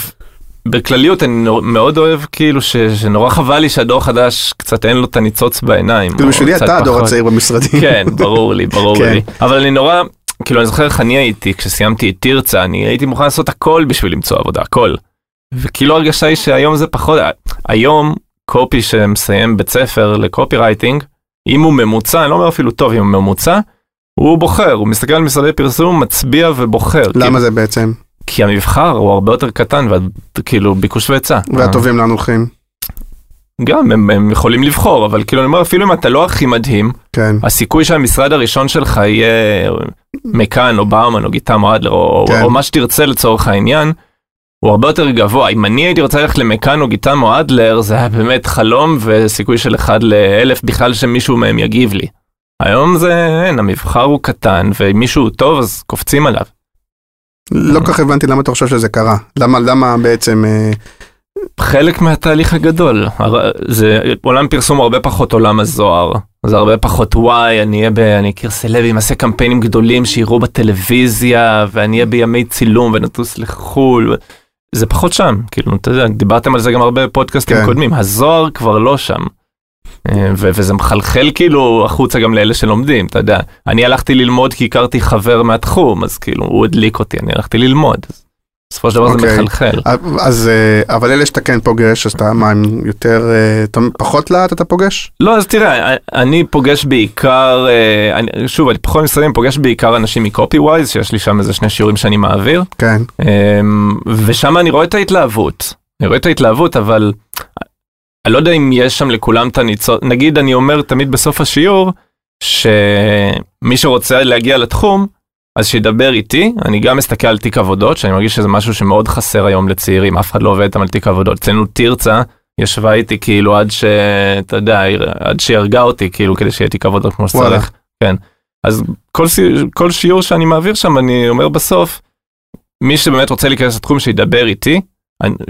בכלליות אני נור- מאוד אוהב כאילו ש, שנורא חבל לי שהדור החדש קצת אין לו את הניצוץ בעיניים. כאילו בשבילי אתה הדור. הצעיר במשרדים. כן, ברור לי, ברור כן. לי. אבל אני נורא, כאילו אני זוכר איך אני הייתי, כשסיימתי את תרצה, אני הייתי מוכן לעשות הכל בשביל למצוא עבודה, הכל. וכאילו הרגשה היא שהיום זה פחות, היום קופי שמסיים בית ספר לקופי רייטינג, אם הוא ממוצע, אני לא אומר אפילו טוב, אם הוא ממוצע, הוא בוחר, הוא מסתכל על משרדי פרסום, מצביע ובוחר. למה זה בעצם? כי המבחר הוא הרבה יותר קטן וכאילו ביקוש והיצע. והטובים לאן הולכים? גם הם, הם יכולים לבחור אבל כאילו אני אומר אפילו אם אתה לא הכי מדהים כן. הסיכוי שהמשרד הראשון שלך יהיה מכאן או באומן או גיטם או אדלר או, כן. או מה שתרצה לצורך העניין. הוא הרבה יותר גבוה אם אני הייתי רוצה ללכת למכאן או גיטם או אדלר זה היה באמת חלום וסיכוי של אחד לאלף בכלל שמישהו מהם יגיב לי. היום זה אין המבחר הוא קטן ואם מישהו טוב אז קופצים עליו. לא כל כך הבנתי למה אתה חושב שזה קרה. למה, למה בעצם, אה, חלק מהתהליך הגדול. זה עולם פרסום הרבה פחות עולם הזוהר. זה הרבה פחות וואי, אני אהיה ב... אני אכיר סלבים, אעשה קמפיינים גדולים שיראו בטלוויזיה, ואני אהיה בימי צילום ונטוס לחו"ל. זה פחות שם, כאילו, אתה יודע, דיברתם על זה גם הרבה בפודקאסטים כן. קודמים, הזוהר כבר לא שם. אה, ו- וזה מחלחל כאילו החוצה גם לאלה שלומדים, אתה יודע. אני הלכתי ללמוד כי הכרתי חבר מהתחום, אז כאילו, הוא הדליק אותי, אני הלכתי ללמוד. אז בסופו של דבר זה אוקיי. מחלחל. אז, אה, אבל אלה שאתה כן פוגש, אז אתה, מה, הם יותר, אה, פחות לאט אתה פוגש? לא, אז תראה, אני פוגש בעיקר, אה, שוב, אני פחות משרדים, פוגש בעיקר אנשים מקופי ווייז, שיש לי שם איזה שני שיעורים שאני מעביר, כן, אמ, ושם אני רואה את ההתלהבות. אני רואה את ההתלהבות, אבל אני לא יודע אם יש שם לכולם את הניצות, נגיד אני אומר תמיד בסוף השיעור, שמי שרוצה להגיע לתחום, אז שידבר איתי, אני גם מסתכל על תיק עבודות, שאני מרגיש שזה משהו שמאוד חסר היום לצעירים, אף אחד לא עובד איתם על תיק עבודות. אצלנו תרצה ישבה איתי כאילו עד ש... אתה יודע, עד שהיא הרגה אותי, כאילו, כדי שיהיה תיק עבודות כמו. שצריך. כן. אז כל, כל שיעור שאני מעביר שם, אני אומר בסוף, מי שבאמת רוצה להיכנס לתחום, שידבר איתי,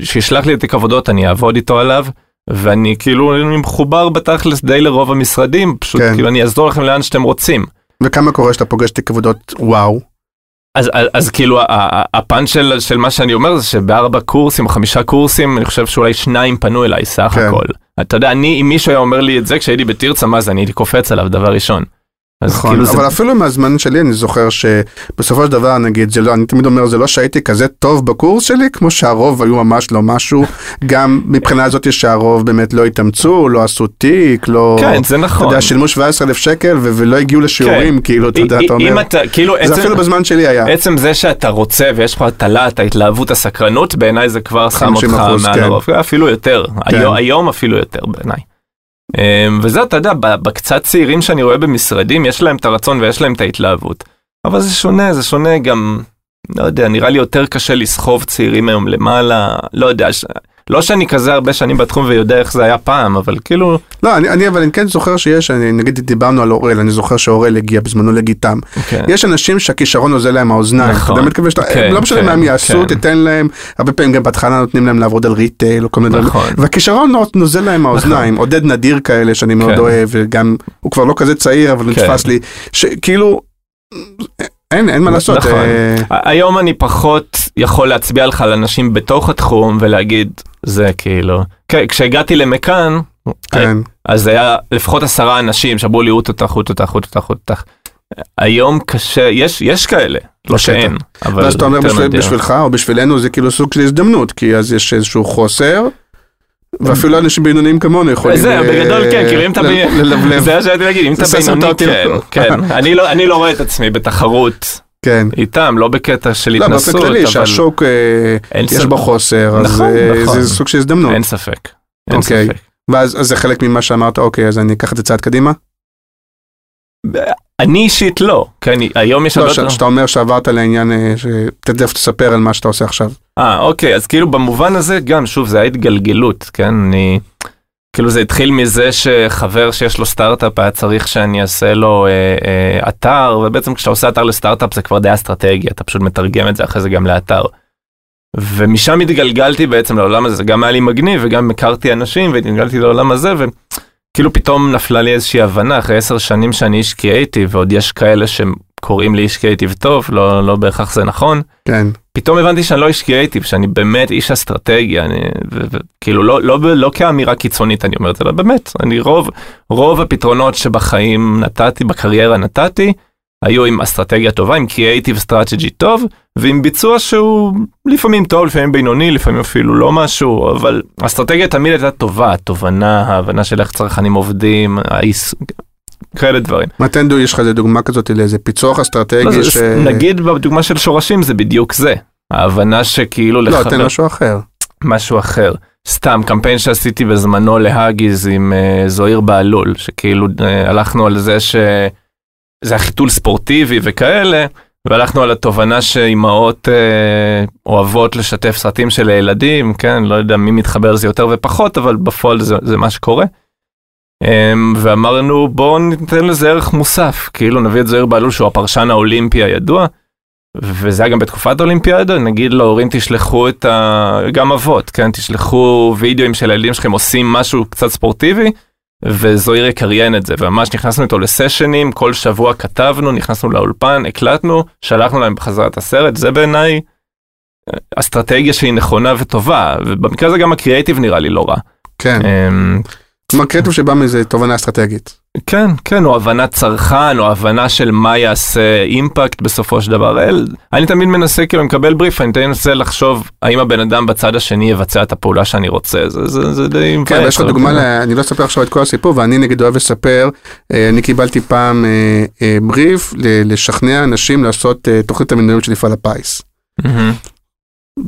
שישלח לי את תיק עבודות, אני אעבוד איתו עליו, ואני כאילו אני מחובר בתכלס די לרוב המשרדים, פשוט כן. כאילו אני אעזור לכם לאן שאתם רוצים. וכמה קורה שאתה פוגש תיק עבודות וואו, אז, אז, אז כאילו ה- ה- הפאנץ' של, של מה שאני אומר זה שבארבע קורסים, חמישה קורסים, אני חושב שאולי שניים פנו אליי סך כן. הכל. אתה יודע, אני, אם מישהו היה אומר לי את זה כשהייתי בתרצה, מה זה, אני הייתי קופץ עליו דבר ראשון. נכון, כאילו אבל זה, אפילו מהזמן שלי אני זוכר שבסופו של דבר נגיד זה לא, אני תמיד אומר זה לא שהייתי כזה טוב בקורס שלי כמו שהרוב היו ממש לא משהו, גם מבחינה הזאת שהרוב באמת לא התאמצו, לא עשו תיק, לא, כן, זה אתה נכון. יודע, שילמו 17 אלף שקל ו- ולא הגיעו לשיעורים, כאילו, אתה יודע, אתה אומר, אתה, כאילו, זה עצם, אפילו בזמן שלי היה, עצם זה שאתה רוצה ויש לך את הלהט, ההתלהבות, הסקרנות, בעיניי זה כבר שם 50%, אותך מעל כן. הרוב, אפילו יותר, היום, היום אפילו יותר בעיניי. אמ, וזה, אתה יודע, בקצת צעירים שאני רואה במשרדים, יש להם את הרצון ויש להם את ההתלהבות. אבל זה שונה, זה שונה גם, לא יודע, נראה לי יותר קשה לסחוב צעירים היום למעלה, לא יודע, ש... לא שאני כזה הרבה שנים בתחום ויודע איך זה היה פעם, אבל כאילו, לא, אני, אני אבל אני כן זוכר שיש, אני, נגיד דיברנו על אוראל, אני זוכר שאוראל הגיע בזמנו לגיטם, כן. יש אנשים שהכישרון נוזל להם מהאוזניים, נכון. אתה באמת מקווה שאתה, כן, לא משנה כן, מה הם יעשו, כן. תיתן להם, הרבה פעמים גם בהתחלה נותנים להם לעבוד על ריטייל או כל מיני דברים, נכון. והכישרון נו- נוזל להם מהאוזניים, עודד נדיר כאלה שאני מאוד כן. אוהב, וגם, הוא כבר לא כזה צעיר אבל כן. נתפס לי, שכאילו, אין, אין מה לעשות, נכון. אה, היום אני פחות יכול להצביע לך על אנשים בתוך התחום ולהגיד, זה כאילו, כן, כשהגעתי למכאן, כן, אז היה לפחות עשרה אנשים שאמרו לי, אותך, אותך, אותך, אותך. היום קשה, יש, יש כאלה, לא. שאין, אבל ואז אתה אומר בשביל-. בשבילך או בשבילנו זה כאילו סוג של הזדמנות, כי אז יש איזשהו חוסר. ואפילו אנשים בינוניים כמונו יכולים זה, אה, בגדול כן, כאילו אם אתה, ל- ב- ללבלב, זה מה שהייתי להגיד, אם אתה בינוני, כן. כן, לא- אני לא רואה את עצמי בתחרות כן. איתם, לא בקטע של לא, באופן התנסות, כללי אבל שהשוק אה, יש ספק. בו חוסר, אז נכון, אה, נכון. זה סוג של הזדמנות. אין ספק, אין אוקיי. ספק. ואז אז זה חלק ממה שאמרת, אוקיי, אז אני אקח את זה צעד קדימה? אני אישית לא, כן, היום יש לא. שאתה אומר שעברת לעניין, אה, תכף תספר על מה שאתה עושה עכשיו. אה, אוקיי, אז כאילו במובן הזה גם, שוב, זה ההתגלגלות, כן? אני... כאילו זה התחיל מזה שחבר שיש לו סטארט-אפ היה צריך שאני אעשה לו אה, אה, אתר, ובעצם כשאתה עושה אתר לסטארט-אפ זה כבר די אסטרטגיה, אתה פשוט מתרגם את זה אחרי זה גם לאתר. ומשם התגלגלתי בעצם לעולם הזה, זה גם היה לי מגניב וגם הכרתי אנשים והתגלגלתי לעולם הזה וכאילו פתאום נפלה לי איזושהי הבנה אחרי עשר שנים שאני איש קריאייטיב ועוד יש כאלה שקוראים לי איש קריאייטיב טוב, לא, לא בהכרח זה נכון. כן, פתאום הבנתי שאני לא איש קריאייטיב, שאני באמת איש אסטרטגיה, אני, ו, ו, כאילו לא, לא, לא, לא כאמירה קיצונית אני אומר את זה, אלא באמת, אני רוב, רוב הפתרונות שבחיים נתתי, בקריירה נתתי, היו עם אסטרטגיה טובה, עם creative strategy טוב, ועם ביצוע שהוא לפעמים טוב, לפעמים בינוני, לפעמים אפילו לא משהו, אבל האסטרטגיה תמיד הייתה טובה, התובנה, ההבנה של איך צרכנים עובדים. כאלה דברים. מתן דו, יש לך איזה דוגמה כזאת לאיזה פיצוח לא, אסטרטגי זה, ש... נגיד בדוגמה של שורשים זה בדיוק זה, ההבנה שכאילו לא, לחבר- תן משהו אחר. משהו אחר. סתם קמפיין שעשיתי בזמנו להאגיז עם uh, זוהיר בהלול, שכאילו uh, הלכנו על זה שזה החיתול ספורטיבי וכאלה, והלכנו על התובנה שאימהות uh, אוהבות לשתף סרטים של ילדים, כן, לא יודע מי מתחבר לזה יותר ופחות, אבל בפועל זה, זה מה שקורה. Um, ואמרנו בואו ניתן לזה ערך מוסף, כאילו נביא את זוהיר בהלול שהוא הפרשן האולימפי הידוע, וזה היה גם בתקופת האולימפיאדה, נגיד להורים תשלחו את ה... גם אבות, כן, תשלחו וידאוים של הילדים שלכם עושים משהו קצת ספורטיבי, וזוהיר יקריין את זה, וממש נכנסנו איתו לסשנים, כל שבוע כתבנו, נכנסנו לאולפן, הקלטנו, שלחנו להם בחזרה את הסרט, זה בעיניי אה, אסטרטגיה שהיא נכונה וטובה, ובמקרה הזה גם הקריאייטיב נראה לי לא רע. כן. כלומר קריאטיב שבא מאיזה תובנה אסטרטגית. כן, כן, או הבנת צרכן, או הבנה של מה יעשה אימפקט בסופו של דבר. אל, אני תמיד מנסה, כאילו, מקבל בריף, אני תמיד מנסה לחשוב האם הבן אדם בצד השני יבצע את הפעולה שאני רוצה, זה, זה, זה די. כן, יש לך דוגמה, כאילו. ל- אני לא אספר עכשיו את כל הסיפור, ואני נגיד אוהב לספר, אה, אני קיבלתי פעם אה, אה, בריף לשכנע אנשים לעשות תוכנית המנהלות של מפעל הפיס. מהמם,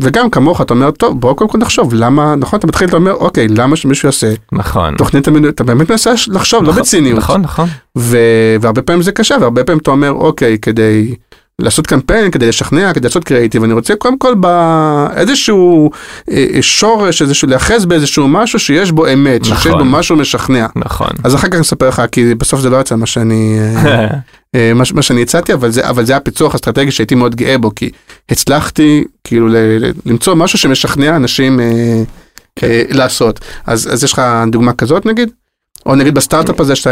וגם כמוך אתה אומר, טוב, בואו קודם כל נחשוב, למה, נכון, אתה מתחיל, אתה אומר, אוקיי, למה שמישהו יעשה נכון. תוכנית המנהלות, אתה באמת מנסה לחשוב, לא נכון, בציניות. נכון, נכון. ו- והרבה פעמים זה קשה, והרבה פעמים אתה אומר, אוקיי, כדי לעשות קמפיין, כדי לשכנע, כדי לעשות קריאיטיב, אני רוצה קודם כל באיזשהו אה, אה, שורש, איזשהו, להיאחז באיזשהו משהו שיש בו אמת, שיש נכון. בו משהו משכנע. נכון. אז אחר כך אני אספר לך, כי בסוף זה לא יצא מה שאני, אה, מה, מה שאני הצעתי, אבל זה, אבל זה היה פיצוח אסטרטגי שהייתי מאוד גאה בו, כי הצלחתי כאילו ל, ל, למצוא משהו שמשכנע אנשים אה, אה, לעשות. אז, אז יש לך דוגמה כזאת נגיד? או נגיד בסטארט-אפ הזה, שאתה,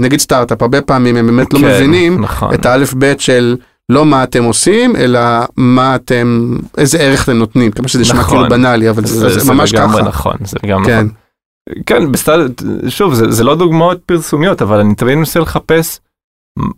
נגיד סטארט-אפ, הרבה פעמים הם באמת לא כן, מבינים נכון. את האלף בית של לא מה אתם עושים, אלא מה אתם, איזה ערך אתם נותנים, כמה שזה נשמע נכון. כאילו בנאלי, אבל זה, זה, ממש לגמרי ככה. נכון, זה לגמרי כן, נכון. כן, בסטארט, שוב, זה, זה לא דוגמאות פרסומיות, אבל אני תמיד מנסה לחפש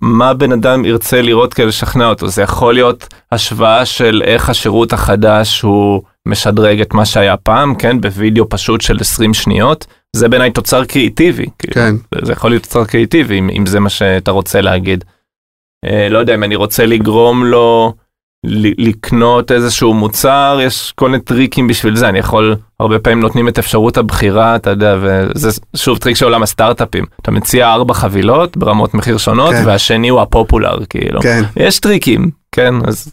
מה בן אדם ירצה לראות כדי לשכנע אותו. זה יכול להיות השוואה של איך השירות החדש הוא משדרג את מה שהיה פעם, כן, בווידאו פשוט של 20 שניות. זה בעיניי תוצר קריאיטיבי. כאילו. כן, זה- זה יכול להיות תוצר קריאיטיבי, אם, אם זה מה שאתה רוצה להגיד. אה, לא יודע, אם אני רוצה לגרום לו לקנות איזשהו מוצר, יש כל מיני טריקים בשביל זה, אני יכול, הרבה פעמים נותנים את אפשרות הבחירה, אתה יודע, וזה שוב טריק של עולם הסטארט-אפים. אתה מציע ארבע חבילות ברמות מחיר שונות, כן. והשני הוא ה popular, כאילו. כן. יש טריקים, כן, אז...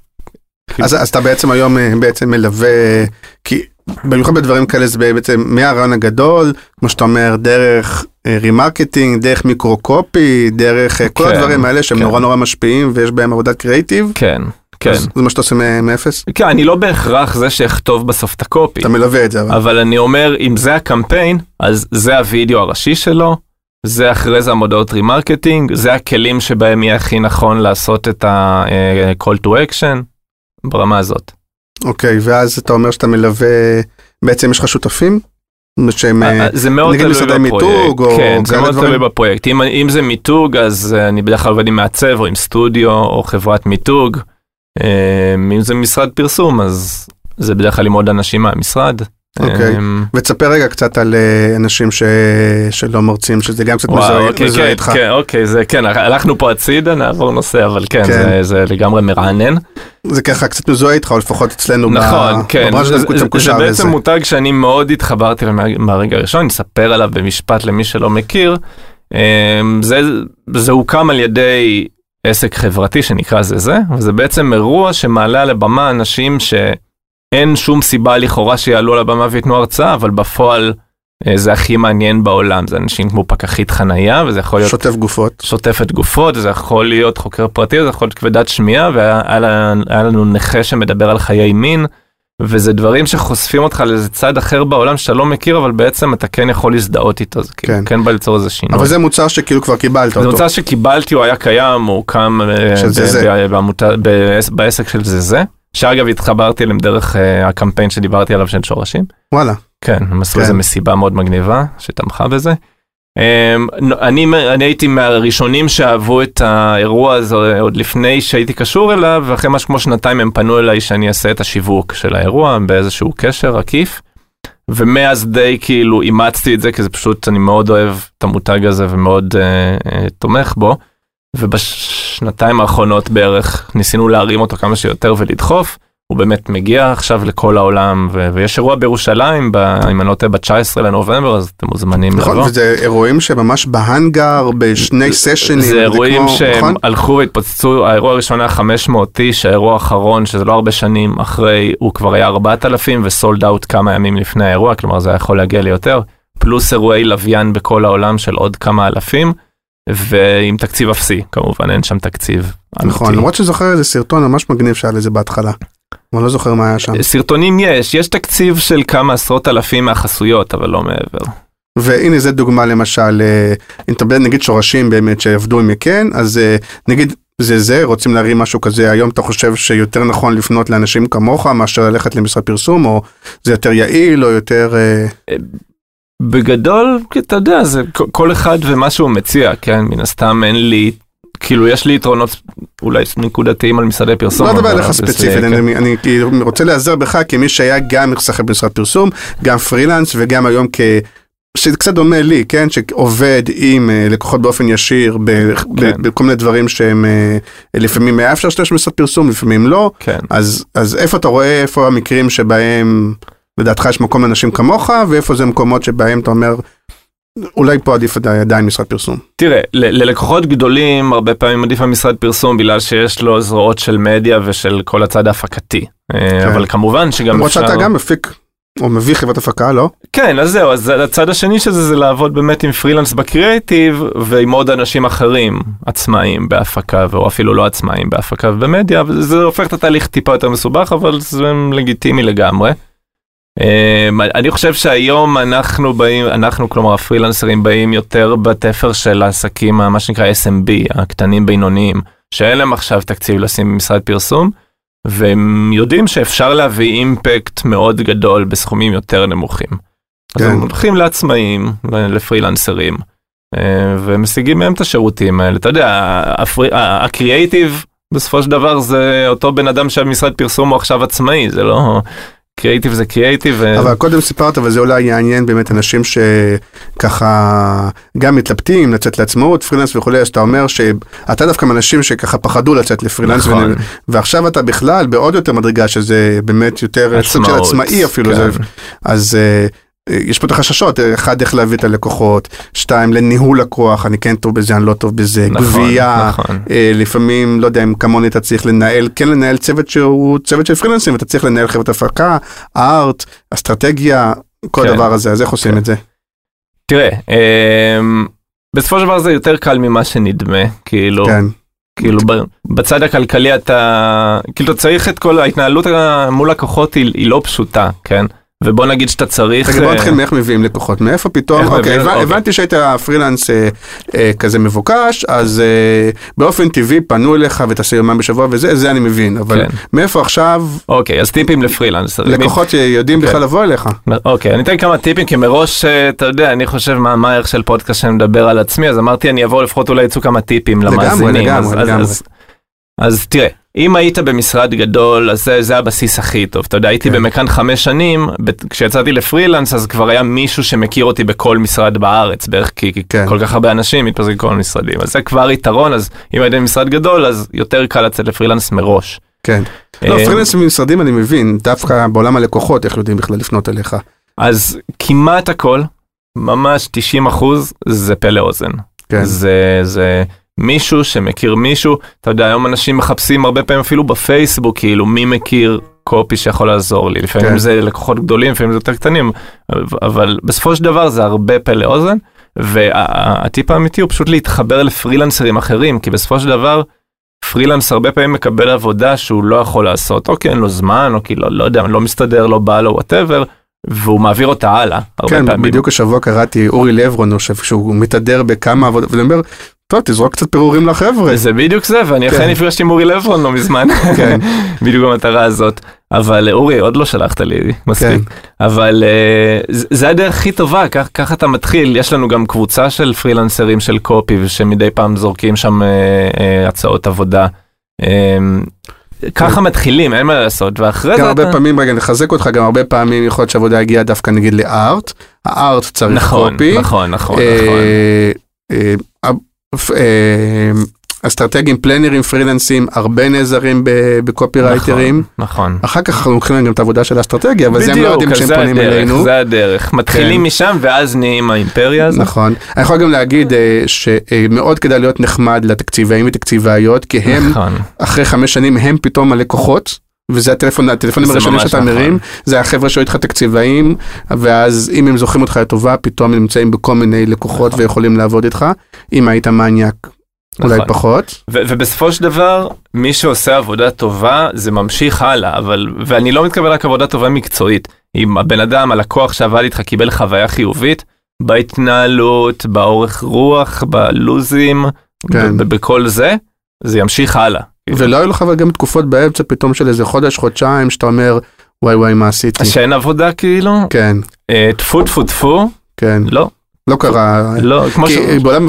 אז, אז אתה בעצם היום אה, בעצם מלווה, כי במיוחד בדברים כאלה זה בעצם מהרעיון הגדול, כמו שאתה אומר, דרך אה, remarketing, דרך micro-copy, דרך אה, כל כן, הדברים האלה שהם כן. נורא נורא משפיעים ויש בהם עבודת קריאיטיב. כן, כן. אז זה מה שאתה עושה מאפס? כן, אני לא בהכרח זה שאכתוב בסוף את הקופי. אתה מלווה את זה אבל. אבל אני אומר, אם זה הקמפיין, אז זה הוידאו הראשי שלו, זה אחרי זה המודעות remarketing, זה הכלים שבהם יהיה הכי נכון לעשות את ה-call to action, ברמה הזאת. אוקיי, ואז אתה אומר שאתה מלווה, בעצם יש לך שותפים? שהם, אה, זה מאוד נגיד תלוי משרדי בפרויקט. מיתוג, או כן, זה מאוד? תלוי בפרויקט. אם, אם זה מיתוג, אז אה, אני בדרך כלל עובד עם מעצב או עם סטודיו או חברת מיתוג. אה, אם זה משרד פרסום, אז זה בדרך כלל עם עוד אנשים מהמשרד. אוקיי. אה, ותספר רגע קצת על אה, אנשים ש... שלא מרצים, שזה גם קצת מזוהה אוקיי, כן, איתך. כן, אוקיי, זה כן, הלכנו פה הצידה, נעבור נושא, אבל כן, כן. זה, לגמרי מרענן. זה ככה קצת מזוהה איתך, או לפחות אצלנו, נכון. כן, זה. בעצם מותג שאני מאוד התחברתי מהרגע הראשון, אני אספר עליו במשפט למי שלא מכיר. אמ, זה, הוקם על ידי עסק חברתי שנקרא זה זה, וזה בעצם אירוע שמעלה על הבמה אנשים שאין שום סיבה לכאורה שיעלו על הבמה וייתנו הרצאה, אבל בפועל אה, זה הכי מעניין בעולם, זה אנשים כמו פקחית חנייה, וזה יכול להיות שוטף גופות. שוטפת גופות, זה יכול להיות חוקר פרטי, זה יכול להיות כבדת שמיעה, והיה לנו נכה שמדבר על חיי מין, וזה דברים שחושפים אותך לאיזה צד אחר בעולם שאתה לא מכיר, אבל בעצם אתה כן יכול להזדהות איתו, זה כאילו כן. כן בא ליצור איזה שינוי. אבל זה מוצר שכאילו כבר קיבלת זה אותו. מוצר שקיבלתי, הוא היה קיים, הוא הוקם אה, זה זה. בעסק של זה זה, שאגב התחברתי אליהם דרך אה, הקמפיין שדיברתי עליו של שורשים. וואלה. כן, הם עשו כן. איזו מסיבה מאוד מגניבה שתמכה בזה. אמ, אני, אני הייתי מהראשונים שאהבו את האירוע הזה עוד לפני שהייתי קשור אליו, ואחרי משהו כמו שנתיים הם פנו אליי שאני אעשה את השיווק של האירוע באיזשהו קשר עקיף. ומאז די כאילו אימצתי את זה, כי זה פשוט, אני מאוד אוהב את המותג הזה ומאוד אה, אה, תומך בו. ובשנתיים האחרונות בערך ניסינו להרים אותו כמה שיותר ולדחוף. הוא באמת מגיע עכשיו לכל העולם, ו- ויש אירוע בירושלים, ב- אם אני לא טועה, ב-19 לנובמבר, אז אתם מוזמנים נכון, לבוא. וזה אירועים שממש בהאנגר, בשני סשנים. זה אירועים כמו- שהם נכון? הלכו והתפוצצו, האירוע הראשון היה 500 איש, האירוע האחרון, שזה לא הרבה שנים אחרי, הוא כבר היה 4,000 וסולד אאוט כמה ימים לפני האירוע, כלומר זה יכול להגיע ליותר, פלוס אירועי לוויין בכל העולם של עוד כמה אלפים. ועם תקציב אפסי, כמובן, אין שם תקציב. נכון, למרות שזוכר איזה סרטון ממש מגניב שהיה לזה בהתחלה. אבל לא זוכר מה היה שם. סרטונים יש, יש תקציב של כמה עשרות אלפים מהחסויות, אבל לא מעבר. והנה זה דוגמה למשל, אה, אם אתה מדבר נגיד שורשים באמת שעבדו עם מקן, אז אה, נגיד זה זה, רוצים להרים משהו כזה, היום אתה חושב שיותר נכון לפנות לאנשים כמוך מאשר ללכת למשרד פרסום, או זה יותר יעיל, או יותר... אה, בגדול, אתה יודע, זה כל אחד ומה שהוא מציע, כן, מן הסתם אין לי, כאילו יש לי יתרונות אולי נקודתיים על משרדי פרסום. לא מדבר עליך ספציפית, אני, אני, אני כאילו רוצה להיעזר בך כמי שהיה גם משחק במשרד פרסום, גם פרילנס וגם היום כ... שזה קצת דומה לי, כן, שעובד עם uh, לקוחות באופן ישיר ב, כן. ב, בכל מיני דברים שהם uh, לפעמים היה אפשר להשתמש במשרד פרסום, לפעמים לא, כן. אז, אז איפה אתה רואה, איפה המקרים שבהם לדעתך יש מקום לאנשים כמוך, ואיפה זה מקומות שבהם אתה אומר, אולי פה עדיף עדיין משרד פרסום. תראה, ללקוחות גדולים הרבה פעמים עדיף המשרד פרסום בגלל שיש לו זרועות של מדיה ושל כל הצד ההפקתי. אה, כן. אבל כמובן שגם אפשר... למרות שאתה גם מפיק או מביא חברת הפקה, לא? כן, אז זהו, אז הצד השני של זה זה לעבוד באמת עם פרילנס בקריאייטיב ועם עוד אנשים אחרים, עצמאים בהפקה, או אפילו לא עצמאים בהפקה ובמדיה, וזה הופך את התהליך טיפה יותר מסובך, אבל זה לגיטימי לגמרי. אמ, אני חושב שהיום אנחנו באים, אנחנו כלומר הפרילנסרים באים יותר בתפר של העסקים, מה שנקרא SMB, הקטנים בינוניים, שאין להם עכשיו תקציב לשים במשרד פרסום. והם יודעים שאפשר להביא אימפקט מאוד גדול בסכומים יותר נמוכים. כן. אז הם הולכים לעצמאים, לפרילנסרים, אה, ומשיגים מהם את השירותים האלה. אתה יודע, הקריאייטיב בסופו של דבר זה אותו בן אדם שהמשרד פרסום הוא עכשיו עצמאי, זה לא... קריאיטיב זה קריאיטיב. אבל קודם סיפרת וזה אולי יעניין באמת אנשים שככה גם מתלבטים לצאת לעצמאות פרילנס וכולי אז אתה אומר שאתה דווקא מאנשים שככה פחדו לצאת לפרילנס נכון. ועכשיו אתה בכלל בעוד יותר מדרגה שזה באמת יותר סוג של עצמאי אפילו כן. זה, אז אה, יש פה את החששות, אחד איך להביא את הלקוחות, שתיים לניהול לקוח, אני כן טוב בזה, אני לא טוב בזה, נכון, גבייה, נכון. אה, לפעמים, לא יודע אם כמוני אתה צריך לנהל, כן לנהל צוות שהוא צוות של פרילנסים, ואתה צריך לנהל חברת הפקה, ארט, אסטרטגיה, כל כן, הדבר הזה, אז איך עושים כן. את זה? תראה, אה, בסופו של דבר זה יותר קל ממה שנדמה, כאילו, כן. כאילו בצד הכלכלי אתה, כאילו אתה צריך את כל ההתנהלות מול לקוחות היא, היא לא פשוטה, כן? ובוא נגיד שאתה צריך... רגע בוא אה, נתחיל מאיך מביאים לקוחות, מאיפה פתאום, אוקיי, הבנתי שהיית פרילנס אה, אה, כזה מבוקש, אז באופן טבעי פנו אליך ותעשה יומיים בשבוע וזה, זה אני מבין, אבל כן. מאיפה עכשיו... אוקיי, אז טיפים לפרילנס. לקוחות שיודעים בכלל כן. לבוא אליך. אוקיי, אני אתן כמה טיפים, כי מראש, אתה יודע, אני חושב מה הערך של פודקאסט שאני מדבר על עצמי, אז אמרתי אני אבוא לפחות אולי יצאו כמה טיפים למאזינים. לגמרי, לגמרי, לגמרי. אז תראה. אם היית במשרד גדול, אז זה, זה הבסיס הכי טוב. אתה יודע, הייתי כן. במכאן חמש שנים, כשיצאתי לפרילנס, אז כבר היה מישהו שמכיר אותי בכל משרד בארץ, בערך כי כן. כל כך הרבה אנשים מתפזרים כל המשרדים. אז זה כבר יתרון, אז אם היית במשרד גדול, אז יותר קל לצאת לפרילנס מראש. כן. לא, אה, פרילנס במשרדים אני מבין, דווקא בעולם הלקוחות, איך יודעים בכלל לפנות אליך. אז כמעט הכל, ממש 90 אחוז, זה פה לאוזן. כן. זה, זה... מישהו שמכיר מישהו, אתה יודע, היום אנשים מחפשים הרבה פעמים אפילו בפייסבוק, כאילו מי מכיר קופי שיכול לעזור לי, לפעמים כן. זה לקוחות גדולים, לפעמים זה יותר קטנים, אבל בסופו של דבר זה הרבה פה לאוזן, והטיפ האמיתי הוא פשוט להתחבר לפרילנסרים אחרים, כי בסופו של דבר, פרילנס הרבה פעמים מקבל עבודה שהוא לא יכול לעשות, או כי אין לו זמן, או כי לא, לא יודע, לא מסתדר, לא בא לו, whatever, והוא מעביר אותה הלאה, הרבה כן, פעמים. בדיוק השבוע קראתי אורי לברון, שהוא מתהדר בכמה עבודות, ואני אומר, טוב, תזרוק קצת פירורים לחבר'ה. זה בדיוק זה, ואני כן. אכן נפגשתי עם אורי לברון לא מזמן, כן. בדיוק במטרה הזאת. אבל אורי, עוד לא שלחת לי מספיק. כן. אבל אה, זה הדרך הכי טובה, ככה אתה מתחיל. יש לנו גם קבוצה של פרילנסרים של קופי, שמדי פעם זורקים שם אה, uh, הצעות עבודה. Uh, ככה כן. מתחילים, אין מה לעשות, ואחרי זה אתה... גם הרבה פעמים, רגע, נחזק אותך, גם הרבה פעמים יכול להיות שעבודה הגיעה דווקא נגיד לארט, הארט צריך נכון, קופי. נכון, נכון, נכון. אה, אסטרטגים, פלנרים, פרילנסים, הרבה נעזרים בקופי רייטרים. נכון, נכון. אחר כך אנחנו לוקחים להם גם את העבודה של האסטרטגיה, אבל זה הם לא יודעים שהם פונים אלינו. זה הדרך, מתחילים כן. משם ואז נהיים האימפריה הזאת. נכון. אני יכול גם להגיד אה, שמאוד כדאי להיות נחמד לתקציבאים ותקציבאיות, כי הם, נכון. אחרי חמש שנים הם פתאום הלקוחות. וזה הטלפון, הטלפונים הראשונים שאתה נכון. מרים, זה החבר'ה שהיו איתך תקציבאים, ואז אם הם זוכרים אותך לטובה, פתאום הם נמצאים בכל מיני לקוחות נכון. ויכולים לעבוד איתך. אם היית מניאק, אולי נכון. פחות. ו- ובסופו של דבר, מי שעושה עבודה טובה, זה ממשיך הלאה, אבל, ואני לא מתכוון רק עבודה טובה מקצועית. אם הבן אדם, הלקוח שעבד איתך, קיבל חוויה חיובית, בהתנהלות, באורך רוח, בלוזים, כן. ב- בכל זה, זה ימשיך הלאה. ולא היו לך אבל גם תקופות באמצע פתאום של איזה חודש, חודשיים, שאתה אומר, וואי וואי, מה עשיתי? שאין עבודה כאילו? כן, אה, טפו טפו טפו, כן, לא, לא קרה. לא, כמו ש... כי בעולם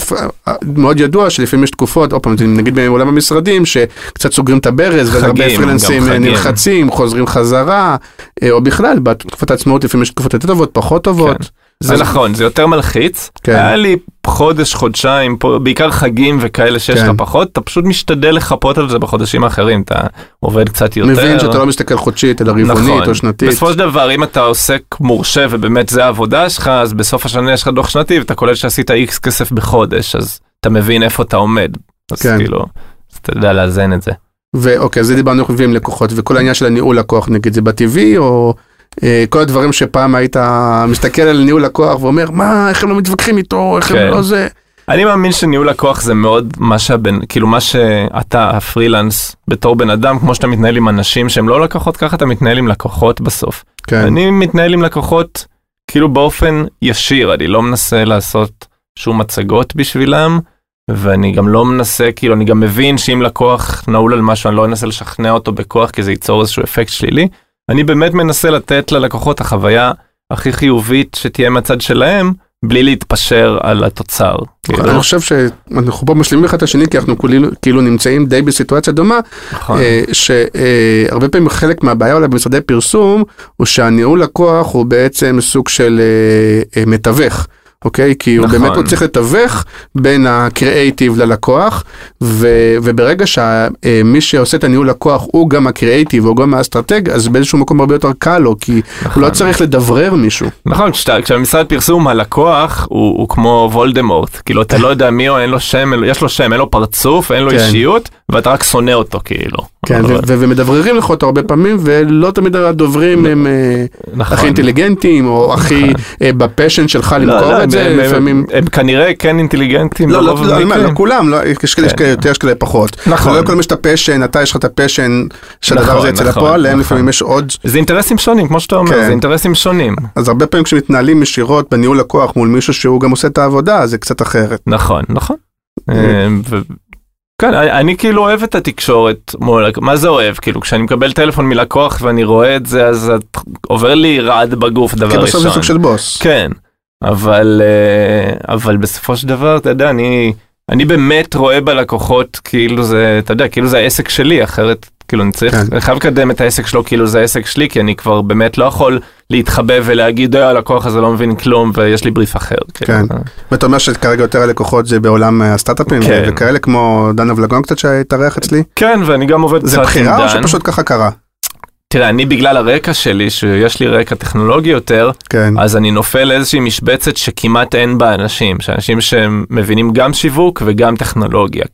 מאוד ידוע שלפעמים יש תקופות, עוד פעם, נגיד בעולם המשרדים, שקצת סוגרים את הברז, ואז הרבה חגים, פרילנסים חגים. נלחצים, חוזרים חזרה, אה, או בכלל, בתקופת העצמאות לפעמים יש תקופות יותר טובות, פחות טובות. זה אז- נכון, זה יותר מלחיץ. כן. היה לי חודש, חודשיים, בעיקר חגים וכאלה שיש כן. לך פחות, אתה פשוט משתדל לחפות על זה בחודשים האחרים, אתה עובד קצת יותר. מבין שאתה לא מסתכל חודשית, אלא רבעונית נכון. או שנתית. בסופו של דבר, אם אתה עוסק מורשה ובאמת זה העבודה שלך, אז בסוף השנה יש לך דוח שנתי ואתה קולט שעשית איקס כסף בחודש, אז אתה מבין איפה אתה עומד. אז כן. כאילו, אז אתה יודע לאזן את זה. ואוקיי, זה דיברנו מביאים לקוחות, וכל העניין של הניהול לקוח, נגיד זה בטבעי, או כל הדברים שפעם היית מסתכל על ניהול לקוח ואומר, מה, איך הם לא מתווכחים איתו, איך כן. הם לא זה. אני מאמין שניהול לקוח זה מאוד מה שהבן, כאילו מה שאתה הפרילנס בתור בן אדם, כמו שאתה מתנהל עם אנשים שהם לא לקוחות, ככה אתה מתנהל עם לקוחות בסוף. כן, אני מתנהל עם לקוחות כאילו באופן ישיר, אני לא מנסה לעשות שום מצגות בשבילם, ואני גם לא מנסה, כאילו אני גם מבין שאם לקוח נעול על משהו, אני לא אנסה לשכנע אותו בכוח, כי זה ייצור איזשהו אפקט שלילי. אני באמת מנסה לתת ללקוחות החוויה הכי חיובית שתהיה מהצד שלהם, בלי להתפשר על התוצר. כאילו, אני חושב שאנחנו פה משלימים אחד את השני, כי אנחנו כאילו נמצאים די בסיטואציה דומה, נכון. אה, שהרבה פעמים חלק מהבעיה אולי במשרדי פרסום, הוא שהניהול לקוח הוא בעצם סוג של אה, אה, מתווך. אוקיי? כי הוא נכון. באמת הוא צריך לתווך בין הקריאייטיב ללקוח, ו, וברגע שמי שעושה את הניהול לקוח הוא גם הקריאייטיב או גם האסטרטג, אז באיזשהו מקום הרבה יותר קל לו, כי נכון. הוא לא צריך לדברר מישהו. נכון, כשאתה- כשבמשרד פרסום הלקוח הוא, הוא כמו וולדמורט, כאילו אתה לא יודע מי הוא, אין לו שם, יש לו שם, אין לו פרצוף, אין לו כן. אישיות, ואתה רק שונא אותו כאילו. כן, אבל- ומדבררים לך אותו הרבה פעמים, ולא תמיד הדוברים הם אה, נכון. הכי אינטליגנטים, או הכי אה, ב passion שלך לא, למכור לא, את זה, לפעמים... הם כנראה כן אינטליגנטים לא, לא, לא. לא כולם, לא, יש כאלה יש יותר, יש כאלה פחות. נכון. לא לכל מי שאתה passion, אתה יש לך את ה passion שהדבר נכון, הזה נכון, לפועל, להם נכון. לפעמים יש עוד, זה אינטרסים שונים, כמו שאתה אומר, כן. זה אינטרסים שונים. אז הרבה פעמים כשמתנהלים ישירות בניהול לקוח מול מישהו שהוא גם עושה את העבודה, זה קצת אחרת. נכון, נכון. כן, אני, כאילו אוהב את התקשורת מול, מה זה אוהב? כאילו כשאני מקבל טלפון מלקוח ואני רואה את זה, אז את, עובר לי רעד בגוף, דבר כי ראשון. בסוף זה סוג של בוס. כן, אבל, אה, אבל בסופו של דבר, אתה יודע, אני, אני באמת רואה בלקוחות כאילו זה, אתה יודע, כאילו זה העסק שלי, אחרת, כאילו אני צריך, כן. אני חייב לקדם את העסק שלו כאילו זה העסק שלי, כי אני כבר באמת לא יכול להתחבא ולהגיד, "אה, הלקוח הזה לא מבין כלום ויש לי בריף אחר. כאילו. כן. ואתה אומר שכרגע יותר הלקוחות זה בעולם אה, הסטארט-אפים, כן. וכאלה כמו דן אבלגון קצת שהתארח אצלי. כן, ואני גם עובד זה קצת עם בחירה או דן. שפשוט ככה קרה? תראה, אני בגלל הרקע שלי, שיש לי רקע טכנולוגי יותר, כן. אז אני נופל לאיזושהי משבצת שכמעט אין בה אנשים, שאנשים שמבינים גם שיווק וגם טכנולוגיה.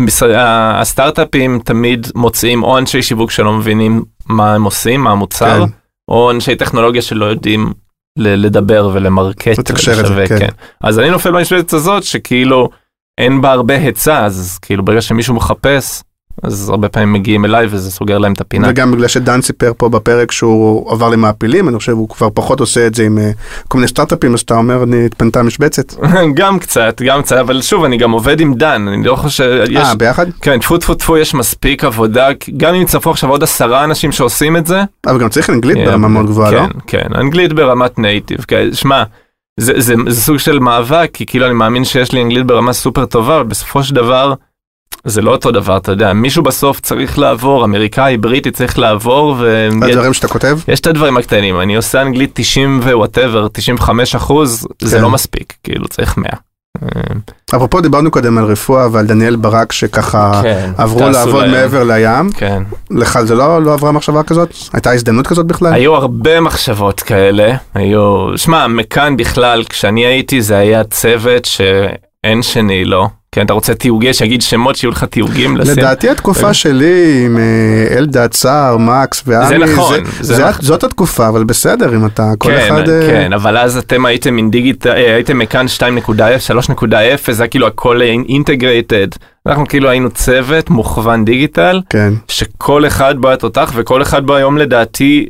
משרד- הסטארט-אפים תמיד מוצאים או אנשי שיווק שלא מבינים מה הם עושים, מה המוצר, כן. או אנשי טכנולוגיה שלא יודעים לדבר ולמרקט ולשווק, כן. אז אני נופל במשבצת הזאת שכאילו אין בה הרבה היצע, אז כאילו ברגע שמישהו מחפש, אז הרבה פעמים מגיעים אליי וזה סוגר להם את הפינה. וגם בגלל שדן סיפר פה בפרק שהוא עבר למעפילים, אני חושב הוא כבר פחות עושה את זה עם אה, כל מיני סטארט-אפים, אז אתה אומר, אני התפנתה משבצת. גם קצת, גם קצת, אבל שוב, אני גם עובד עם דן, אני לא חושב, אה, ביחד? כן, טפו טפו טפו, יש מספיק עבודה, גם אם יצטרכו עכשיו עוד עשרה אנשים שעושים את זה. אבל גם צריך אנגלית כן, ברמה מאוד גבוהה, לא? כן, כן, אנגלית ברמת native, כן, שמע, זה, זה, זה סוג של מאבק, כי כאילו אני מאמין שיש לי אנגלית ברמה סופר טובה, אבל בסופו של דבר, זה לא אותו דבר, אתה יודע, מישהו בסוף צריך לעבור, אמריקאי, בריטי צריך לעבור, ו... הדברים שאתה כותב? יש את הדברים הקטנים, אני עושה אנגלית 90 ו whatever, 95 אחוז, זה כן. לא מספיק, כאילו צריך 100. אפרופו דיברנו קודם על רפואה ועל דניאל ברק שככה כן, עברו לעבוד להם. מעבר לים. כן. לך זה לא לא עברה מחשבה כזאת? הייתה הזדמנות כזאת בכלל? היו הרבה מחשבות כאלה, היו, שמע, מכאן בכלל, כשאני הייתי זה היה צוות שאין שני לו, כן, אתה רוצה תיוגה שיגיד שמות שיהיו לך תיוגים לשים. לדעתי התקופה שלי עם אה, אלדד סער, מקס ועמי, זה נכון, זה- זה זה- נכון. זאת התקופה, אבל בסדר, אם אתה, כל כן, אחד... אה, כן, אבל אז אתם הייתם עם דיגיטל, אה, הייתם מקן 2.0, 3.0, זה היה כאילו הכל integrated. אנחנו כאילו היינו צוות מוכוון דיגיטל, כן, שכל אחד היה תותח, וכל אחד בו היום לדעתי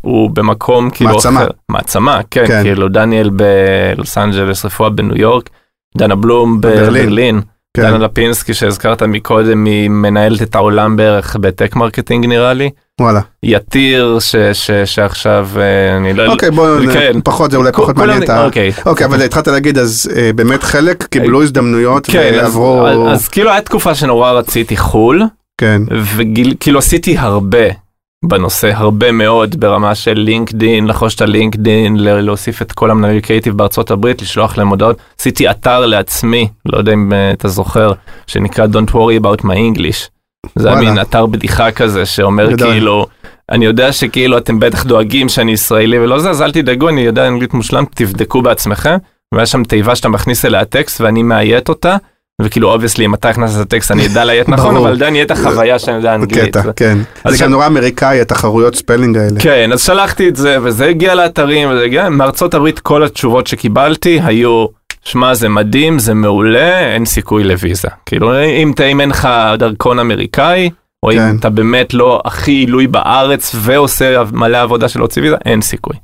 הוא במקום כאילו מעצמה. אחר. מעצמה, כן, כן. כאילו דניאל בלוס אנג'לס, רפואה בניו יורק, דנה בלום בברלין. כן. דנה לפינסקי שהזכרת מקודם, היא מנהלת את העולם בערך ב tech marketing נראה לי. וואלה. יתיר ש, ש, שעכשיו אה, אני לא... אוקיי, בוא, כן. פחות, זה אולי פחות כולם- מעניין את ה... אוקיי. אוקיי, אבל התחלת להגיד, אז אה, באמת חלק קיבלו הזדמנויות כן, אז, ועברו... אז, אז כאילו הייתה תקופה שנורא רציתי חו"ל, כן, וכאילו עשיתי הרבה בנושא, הרבה מאוד ברמה של לינקדין, לחוש את הלינקדין, להוסיף את כל המנהלי קריאיטיב בארצות הברית, לשלוח להם הודעות. עשיתי אתר לעצמי, לא יודע אם אה, אתה זוכר, שנקרא Don't worry about my English. זה היה. מין אתר בדיחה כזה שאומר גדול. כאילו, אני יודע שכאילו אתם בטח דואגים שאני ישראלי ולא זה, אז אל תדאגו, אני יודע אנגלית מושלם, תבדקו בעצמכם. והיה שם תיבה שאתה מכניס אליה טקסט ואני מאיית אותה. וכאילו obviously אם אתה הכנסת את הטקסט אני אדע לאיית נכון. אבל עדיין יהיה את החוויה שאני יודע אנגלית. קטע, כן. זה גם נורא אמריקאי, התחרויות spelling האלה. כן, אז שלחתי את זה, וזה הגיע לאתרים, וזה הגיע, מארצות הברית כל התשובות שקיבלתי היו, שמע זה מדהים, זה מעולה, אין סיכוי לוויזה. כאילו, אם, אין לך דרכון אמריקאי, או כן. אם אתה באמת לא הכי עילוי בארץ ועושה מלא עבודה של להוציא ויזה, אין סיכוי.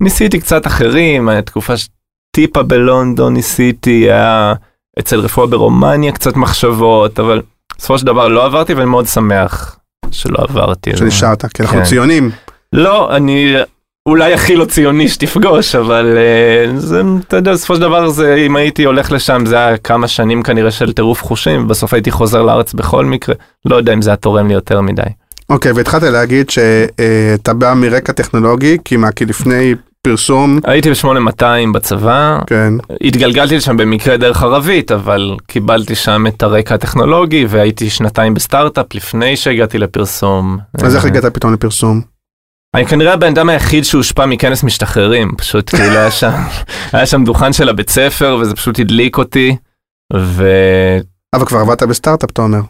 ניסיתי קצת אחרים, היה תקופה שטיפה בלונדון ניסיתי, היה אצל רפואה ברומניה קצת מחשבות, אבל בסופו של דבר לא עברתי ואני מאוד שמח שלא עברתי. שנשארת, כי אנחנו כן. ציונים. לא, אני אולי הכי לא ציוני שתפגוש, אבל אה, זה, אתה יודע, בסופו של דבר זה, אם הייתי הולך לשם, זה היה כמה שנים כנראה של טירוף חושים, ובסוף הייתי חוזר לארץ בכל מקרה, לא יודע אם זה היה תורם לי יותר מדי. אוקיי, והתחלת להגיד שאתה בא מרקע טכנולוגי, כי מה, כי לפני פרסום, הייתי ב-8200 בצבא, כן, התגלגלתי לשם במקרה דרך ערבית, אבל קיבלתי שם את הרקע הטכנולוגי, והייתי שנתיים בסטארט-אפ לפני שהגעתי לפרסום. אז איך הגעת פתאום לפרסום? אני כנראה הבן אדם היחיד שהושפע מכנס משתחררים, פשוט כאילו היה שם, היה שם דוכן של הבית ספר וזה פשוט הדליק אותי. ו... אבל כבר עבדת בסטארט-אפ, אתה אומר.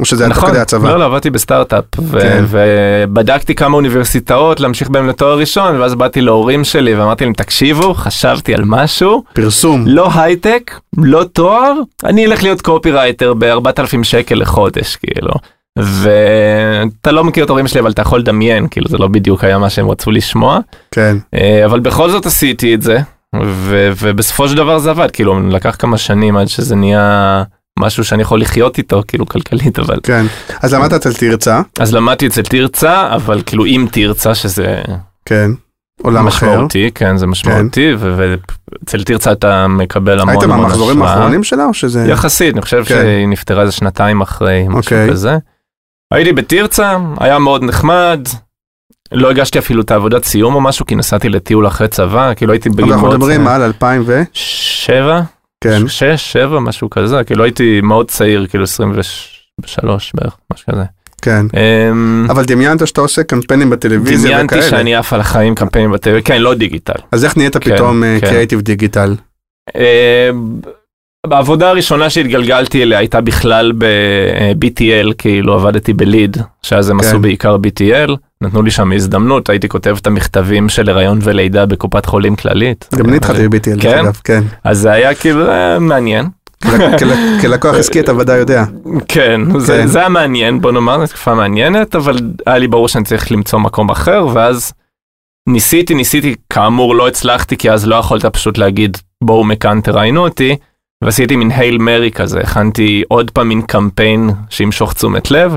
או שזה היה תוך נכון, כדי הצבא. לא, לא, עבדתי בסטארט-אפ, כן. ובדקתי כמה אוניברסיטאות להמשיך בהם לתואר ראשון, ואז באתי להורים שלי ואמרתי להם, תקשיבו, חשבתי על משהו, פרסום. לא הייטק, לא תואר, אני אלך להיות קופירייטר ב-4,000 שקל לחודש, כאילו. ואתה לא מכיר את ההורים שלי, אבל אתה יכול לדמיין, כאילו זה לא בדיוק היה מה שהם רצו לשמוע. כן. אה, אבל בכל זאת עשיתי את זה, ו- ובסופו של דבר זה עבד, כאילו לקח כמה שנים עד שזה נהיה משהו שאני יכול לחיות איתו, כאילו כלכלית, אבל... כן. אז למדת אצל תרצה, אז למדתי אצל תרצה, אבל כאילו עם תרצה שזה כן. עולם אחר. משמעותי, כן זה משמעותי, ו- ואצל תרצה אתה מקבל המון היית השראה. האחרונים שלה או שזה... יחסית, אני חושב כן. שהיא נפטרה איזה שנתיים אחרי, משהו אוקיי. כזה. הייתי בתרצה, היה מאוד נחמד. לא הגשתי אפילו את העבודת סיום או משהו, כי נסעתי לטיול אחרי צבא, כאילו הייתי בגיל אבל אנחנו מאוד מדברים צעיר. על 2000 ו... שבע? כן. שש, שבע, משהו כזה, כאילו הייתי מאוד צעיר, כאילו 23 בערך, משהו כזה. כן. אמ, אבל דמיינת שאתה עושה קמפיינים בטלוויזיה דמיינתי וכאלה. שאני עף על החיים קמפיינים בטלוויזיה, כן, לא דיגיטל. אז איך נהיית כן, פתאום כן. קריאיטיב דיגיטל? אמ, בעבודה הראשונה שהתגלגלתי אליה הייתה בכלל ב-BTL, כאילו עבדתי בליד, שאז הם כן. עשו בעיקר BTL, נתנו לי שם הזדמנות, הייתי כותב את המכתבים של הריון ולידה בקופת חולים כללית. גם אני התחלתי ב-BTL, דרך כן? אגב, כן. אז זה היה כאילו אה, מעניין. כל- כל- כלקוח עסקי אתה ודאי יודע. כן, זה, כן. זה היה מעניין, בוא נאמר, זו תקופה מעניינת, אבל היה לי ברור שאני צריך למצוא מקום אחר, ואז ניסיתי, ניסיתי, כאמור לא הצלחתי, כי אז לא יכולת פשוט להגיד, בואו מכאן תראיינו אותי, ועשיתי מין הייל מרי כזה, הכנתי עוד פעם מין קמפיין שימשוך תשומת לב.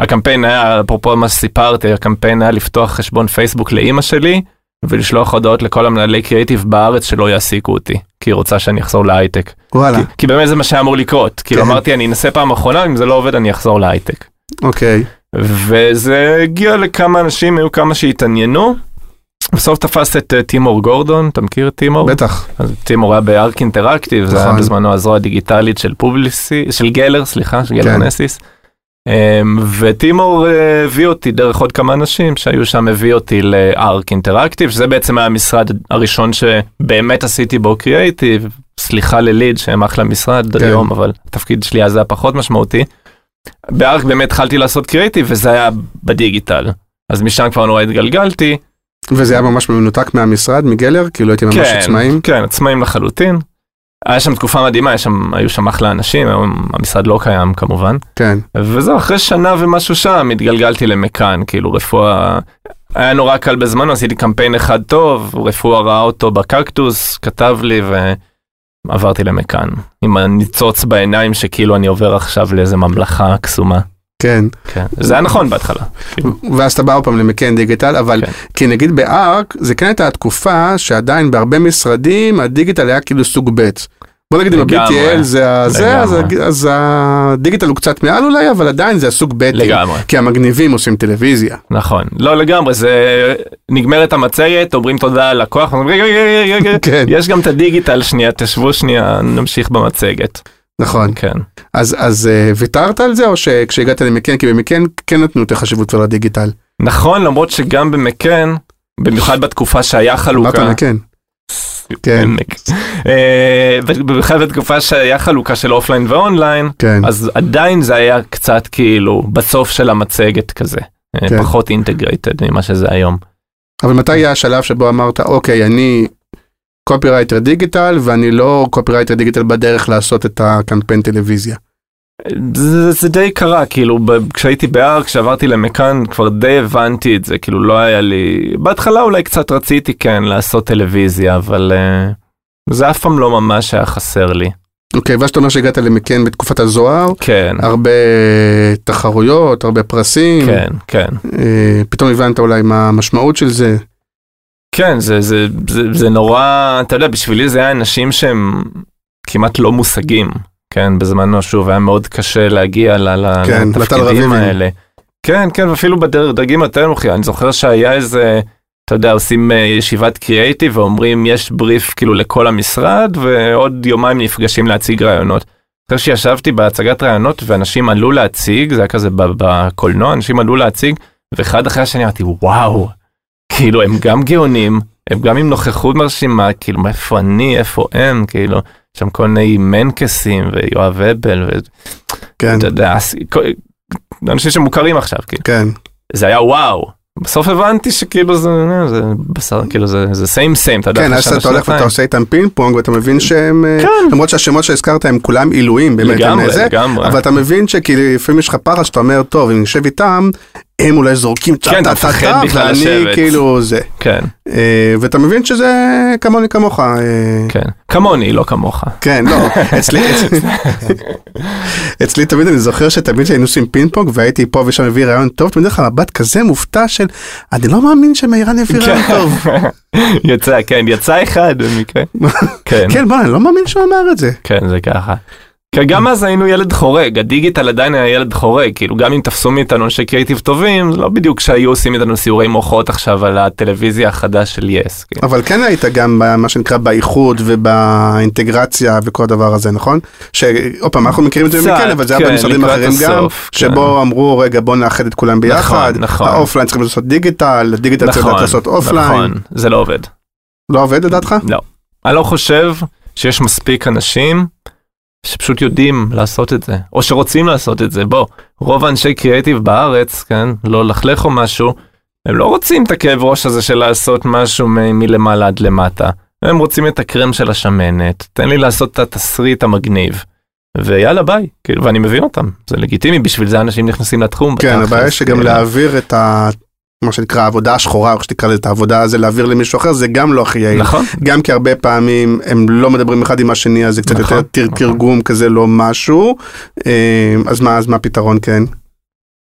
הקמפיין היה, אפרופו מה שסיפרתי, הקמפיין היה לפתוח חשבון פייסבוק לאימא שלי, ולשלוח הודעות לכל המנהלי קריאיטיב בארץ שלא יעסיקו אותי, כי היא רוצה שאני אחזור להייטק. וואלה, כי, כי באמת זה מה שהיה אמור לקרות. כאילו כן. אמרתי אני אנסה פעם אחרונה, אם זה לא עובד אני אחזור להייטק. אוקיי. וזה הגיע לכמה אנשים, היו כמה שהתעניינו. בסוף תפס את אה, טימור גורדון, אתה מכיר את טימור? בטח. אז טימור היה בארק אינטראקטיב, זה היה נכון. בזמנו הזרוע הדיגיטלית של פובליסי, של גלר, סליחה, של גלר כן. נסיס. אמ, וטימור אה, הביא אותי דרך עוד כמה אנשים שהיו שם, הביא אותי לארק אינטראקטיב, שזה בעצם היה המשרד הראשון שבאמת עשיתי בו קריאייטיב, סליחה לליד שהם אחלה משרד כן. היום, אבל התפקיד שלי אז היה פחות משמעותי. בארק באמת התחלתי לעשות קריאיטיב וזה היה בדיגיטל. אז משם כבר נורא התגלגלתי. וזה היה ממש מנותק מהמשרד, מגלר? כאילו הייתם ממש עצמאים? כן, עצמאים לחלוטין. היה שם תקופה מדהימה, שם, היו שם אחלה אנשים, היום המשרד לא קיים כמובן. כן. וזהו, אחרי שנה ומשהו שם התגלגלתי למכאן, כאילו רפואה, היה נורא קל בזמנו, עשיתי קמפיין אחד טוב, רפואה ראה אותו בקקטוס, כתב לי ועברתי למכאן. עם הניצוץ בעיניים שכאילו אני עובר עכשיו לאיזה ממלכה קסומה. כן. כן, זה היה נכון בהתחלה. ואז אתה בא עוד פעם למקן דיגיטל, אבל כן. כי נגיד בארק, זה כן הייתה התקופה שעדיין בהרבה משרדים הדיגיטל היה כאילו סוג ב'. בוא נגיד אם. ה-BTL זה הזה, אז, הדיגיטל הוא קצת מעל אולי, אבל עדיין זה הסוג ב'. לגמרי. כי המגניבים עושים טלוויזיה. נכון, לא לגמרי, זה נגמרת המצגת, אומרים תודה ללקוח, אומרים רגע, רגע, רגע, רגע, כן. יש גם את הדיגיטל שנייה, תשבו שנייה, נמשיך במצגת. נכון. כן. אז, אז אה, ויתרת על זה, או שכשהגעת למקן, כי במקן כן נתנו יותר חשיבות כבר לדיגיטל. נכון, למרות שגם במקן, במיוחד בתקופה שהיה אמרת חלוקה, מקן. כן. אה, במיוחד בתקופה שהיה חלוקה של אופליין ואונליין, כן. אז עדיין זה היה קצת כאילו בסוף של המצגת כזה, אה, כן. פחות integrated ממה שזה היום. אבל מתי היה השלב שבו אמרת, אוקיי, אני קופירייטר דיגיטל, ואני לא קופירייטר דיגיטל בדרך לעשות את הקמפיין טלוויזיה. זה, זה די קרה, כאילו ב- כשהייתי בהר, כשעברתי למקן, כבר די הבנתי את זה, כאילו לא היה לי, בהתחלה אולי קצת רציתי כן לעשות טלוויזיה, אבל אה, זה אף פעם לא ממש היה חסר לי. אוקיי, ואז אתה אומר שהגעת למקן בתקופת הזוהר, כן, הרבה תחרויות, הרבה פרסים, כן, כן. אה, פתאום הבנת אולי מה המשמעות של זה. כן, זה, זה, זה, זה נורא, אתה יודע, בשבילי זה היה אנשים שהם כמעט לא מושגים, כן, בזמנו, שוב, היה מאוד קשה להגיע ל- ל- כן, לתפקידים. האלה. כן, כן, ואפילו בדרגים יותר נמוכים, אני זוכר שהיה איזה, אתה יודע, עושים אה, ישיבת קריאייטיב ואומרים, יש בריף כאילו לכל המשרד, ועוד יומיים נפגשים להציג רעיונות. אחרי שישבתי בהצגת רעיונות ואנשים עלו להציג, זה היה כזה בקולנוע, אנשים עלו להציג, ואחד אחרי השני אמרתי, וואו, כאילו הם גם גאונים, הם גם עם נוכחות מרשימה, כאילו מאיפה אני, איפה הם, כאילו, שם כל מיני מנקסים ויואב אבל, כן, ואתה יודע, אנשים שמוכרים עכשיו, כאילו, כן, זה היה וואו. בסוף הבנתי שכאילו זה, זה בשר, כאילו זה, זה סיים סיים, אתה יודע, כן, אז אתה הולך ואתה. עושה איתם פינג פונג ואתה מבין שהם, אה, כן. למרות שהשמות שהזכרת הם כולם עילויים, באמת, לגמרי, זה, לגמרי. אבל אתה מבין שכאילו לפעמים יש לך פחד שאתה אומר, טוב, אם נשב איתם, הם אולי זורקים כן, אתה מפחד בכלל ואני לשבת. כאילו זה. כן, אה, ואתה מבין שזה כמוני כמוך. אה, כן. כמוני, לא כמוך. כן, לא, אצלי, אצלי, אצלי תמיד אני זוכר שתמיד שהיינו עושים פינג פונג והייתי פה ושם מביא רעיון טוב, תמיד לך מבט כזה מופתע של, אני לא מאמין שמאירן הביא רעיון טוב. יצא, כן, יצא אחד במקרה. כן. כן, בוא, אני לא מאמין שהוא אמר את זה. כן, זה ככה. כי גם אז היינו ילד חורג, הדיגיטל עדיין היה ילד חורג, כאילו גם אם תפסו מאיתנו אנשי קריאיטיב טובים, זה לא בדיוק שהיו עושים איתנו סיורי מוחות עכשיו על הטלוויזיה החדש של יס. כן. אבל כן היית גם במה שנקרא באיחוד ובאינטגרציה וכל הדבר הזה, נכון? שעוד פעם, אנחנו מכירים את זה מכן, אבל זה היה כן, במשרדים לקראת אחרים גם, הסוף, כן. שבו אמרו, רגע, בוא נאחד את כולם ביחד, נכון. האופליין צריכים לעשות דיגיטל, הדיגיטל צריך לדעת לעשות אופליין. נכון, זה לא עובד. לא עובד לדעתך? לא. אני לא חושב שיש מספיק אנשים שפשוט יודעים לעשות את זה, או שרוצים לעשות את זה. בוא, רוב האנשי קריאיטיב בארץ, כן, לא לכלך או משהו, הם לא רוצים את הכאב ראש הזה של לעשות משהו מ- מלמעלה עד למטה. הם רוצים את הקרם של השמנת, תן לי לעשות את התסריט המגניב. ויאללה ביי, כאילו, ואני מבין אותם, זה לגיטימי, בשביל זה אנשים נכנסים לתחום. כן, הבעיה שגם כאילו. להעביר את ה... מה שנקרא העבודה השחורה, או איך שתקרא לזה, את העבודה הזה להעביר למישהו אחר, זה גם לא הכי יעיל. נכון, גם כי הרבה פעמים הם לא מדברים אחד עם השני, אז זה קצת נכון, יותר תר- נכון. תרגום כזה, לא משהו. אה, אז מה, אז מה הפתרון, כן?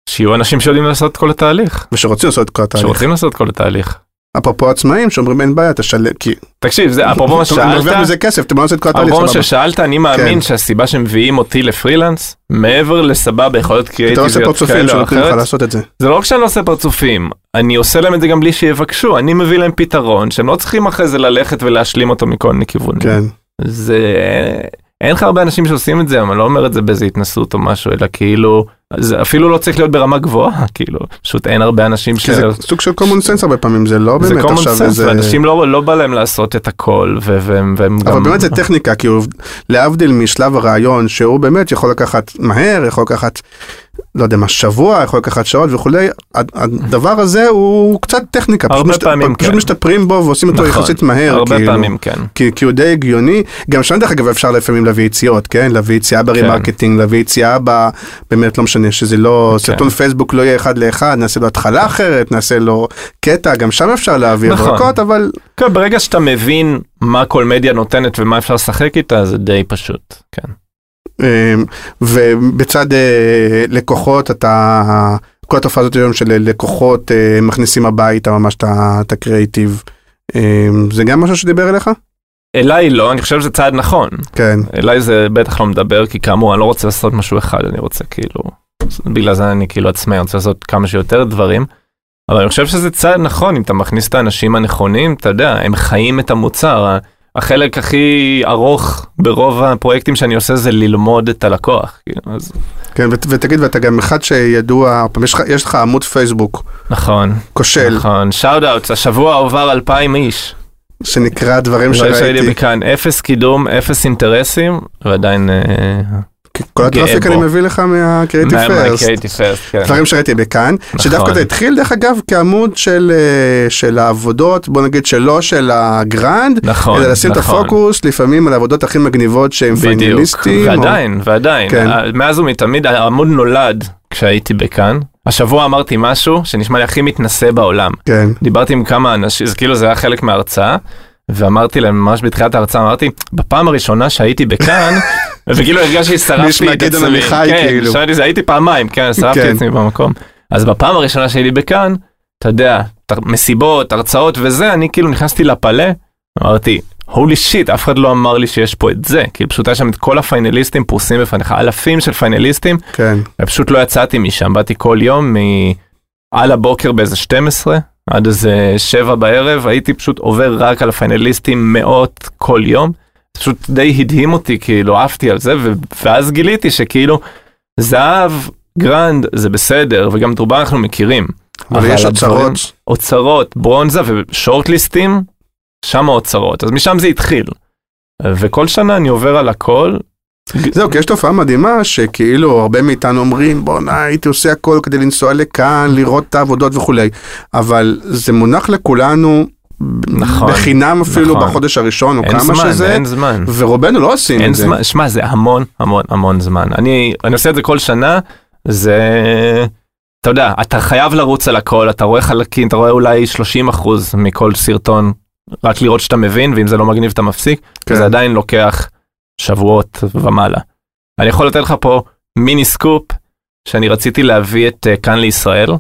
שיהיו אנשים שיודעים לעשות את כל התהליך, ושרוצים לעשות את כל התהליך. שרוצים לעשות את כל התהליך. אפרופו עצמאים שאומרים אין בעיה, תשלם, כי... תקשיב, זה אפרופו מה אתה מרוויח ששאלת, מזה כסף, אתה עושה את כל התהליך, אפרופו מה. ששאלת, אני מאמין כן. שהסיבה שמביאים אותי לפרילנס, מעבר לסבבה יכולות אתה לא עושה קריאיטיביות פרצופים כאלה או שנותנים לך אחרת, לעשות את זה. זה לא רק שאני לא עושה פרצופים, אני עושה להם את זה גם בלי שיבקשו, אני מביא להם פתרון שהם לא צריכים אחרי זה ללכת ולהשלים אותו מכל מיני כיוונים. כן. זה... אין לך הרבה אנשים שעושים את זה, אבל אני לא אומר את זה באיזה התנסות או משהו, אלא כאילו, זה אפילו לא צריך להיות ברמה גבוהה, כאילו, פשוט אין הרבה אנשים ש... כי זה סוג של common sense הרבה פעמים, זה לא זה באמת common עכשיו sense, איזה... ואנשים לא, לא בא להם לעשות את הכל, ו- והם, גם... אבל באמת זה טכניקה, כי הוא, להבדיל משלב הרעיון, שהוא באמת יכול לקחת מהר, יכול לקחת, לא יודע מה, שבוע, יכול לקחת שעות וכולי, הד- הדבר הזה הוא קצת טכניקה, פשוט, הרבה פעמים פשוט כן. משתפרים בו ועושים אותו נכון, יחסית מהר, הרבה כאילו. פעמים כן. כי, כי הוא די הגיוני, גם שם דרך אגב אפשר לפעמים להביא יציאות, כן? להביא יציאה כן. ברימרקטינג, להביא יציאה ב... באמת לא משנה, שזה לא, כן. סרטון פייסבוק לא יהיה אחד לאחד, נעשה לו התחלה אחרת, נעשה לו קטע, גם שם אפשר להביא נכון. הברקות, אבל כן, ברגע שאתה מבין מה כל מדיה נותנת ומה אפשר לשחק איתה, זה די פשוט, כן. אמ, ובצד אה, לקוחות אתה כל התופעה הזאת היום של לקוחות אה, מכניסים הביתה ממש את הקריאיטיב. אמ, זה גם משהו שדיבר אליך? אליי לא, אני חושב שזה צעד נכון. כן. אליי זה בטח לא מדבר, כי כאמור, אני לא רוצה לעשות משהו אחד, אני רוצה כאילו, בגלל זה אני כאילו עצמאי, אני רוצה לעשות כמה שיותר דברים. אבל אני חושב שזה צעד נכון, אם אתה מכניס את האנשים הנכונים, אתה יודע, הם חיים את המוצר. החלק הכי ארוך ברוב הפרויקטים שאני עושה זה ללמוד את הלקוח. כאילו, אז כן, ות- ותגיד, ואתה גם אחד שידוע, יש יש לך עמוד פייסבוק נכון, כושל, נכון, shout out, השבוע עבר 2,000 איש. שנקרא דברים לא שהייתי שראיתי, בכאן, אפס קידום, אפס אינטרסים, ועדיין... אה, כל הטראפיק אני. מביא לך מהקריאיטיב מה- first. כן. דברים שראיתי בכאן, שדווקא נכון. זה התחיל דרך אגב כעמוד של, אה, העבודות, בוא נגיד שלא של הגרנד, נכון, אלא לשים את נכון. הפוקוס לפעמים על העבודות הכי מגניבות שהם פיינליסטים. ועדיין, ועדיין, כן. אה, מאז ומתמיד העמוד נולד כשהייתי בכאן. השבוע אמרתי משהו שנשמע לי הכי מתנשא בעולם. כן. דיברתי עם כמה אנשים, זה כאילו זה היה חלק מההרצאה, ואמרתי להם ממש בתחילת ההרצאה, אמרתי, בפעם הראשונה שהייתי בכאן, וכאילו הרגשתי ששרפתי את עצמי. כן, כאילו. זה הייתי פעמיים, כן, שרפתי כן. את עצמי במקום. אז בפעם הראשונה שהייתי בכאן, אתה יודע, מסיבות, הרצאות וזה, אני כאילו נכנסתי לפלה, אמרתי, הולי שיט, אף אחד לא אמר לי שיש פה את זה, כי פשוט היה שם את כל הפיינליסטים פרוסים בפניך, אלפים של פיינליסטים, כן. ופשוט לא יצאתי משם, באתי כל יום מעל הבוקר באיזה 12 עד איזה 7 בערב, הייתי פשוט עובר רק על הפיינליסטים מאות כל יום. פשוט די הדהים אותי, כאילו עפתי על זה, ו- ואז גיליתי שכאילו זהב, grand, זה בסדר, וגם את רובם אנחנו מכירים. אבל יש אוצרות. אוצרות, ברונזה ושורטליסטים, שם האוצרות, אז משם זה התחיל. וכל שנה אני עובר על הכל, זהו, כי יש תופעה מדהימה שכאילו הרבה מאיתנו אומרים בואנה הייתי עושה הכל כדי לנסוע לכאן, לראות את העבודות וכולי, אבל זה מונח לכולנו נכון, בחינם אפילו נכון. בחודש הראשון או כמה זמן, שזה, אין זמן. ורובנו לא עושים את זה. זמן, שמע, זה המון המון המון זמן. אני, אני עושה את זה כל שנה, זה, אתה יודע, אתה חייב לרוץ על הכל, אתה רואה חלקים, אתה רואה אולי 30 אחוז מכל סרטון, רק לראות שאתה מבין, ואם זה לא מגניב אתה מפסיק, כן. וזה עדיין לוקח שבועות ומעלה. אני יכול לתת לך פה מיני סקופ, שאני רציתי להביא את uh, כאן לישראל.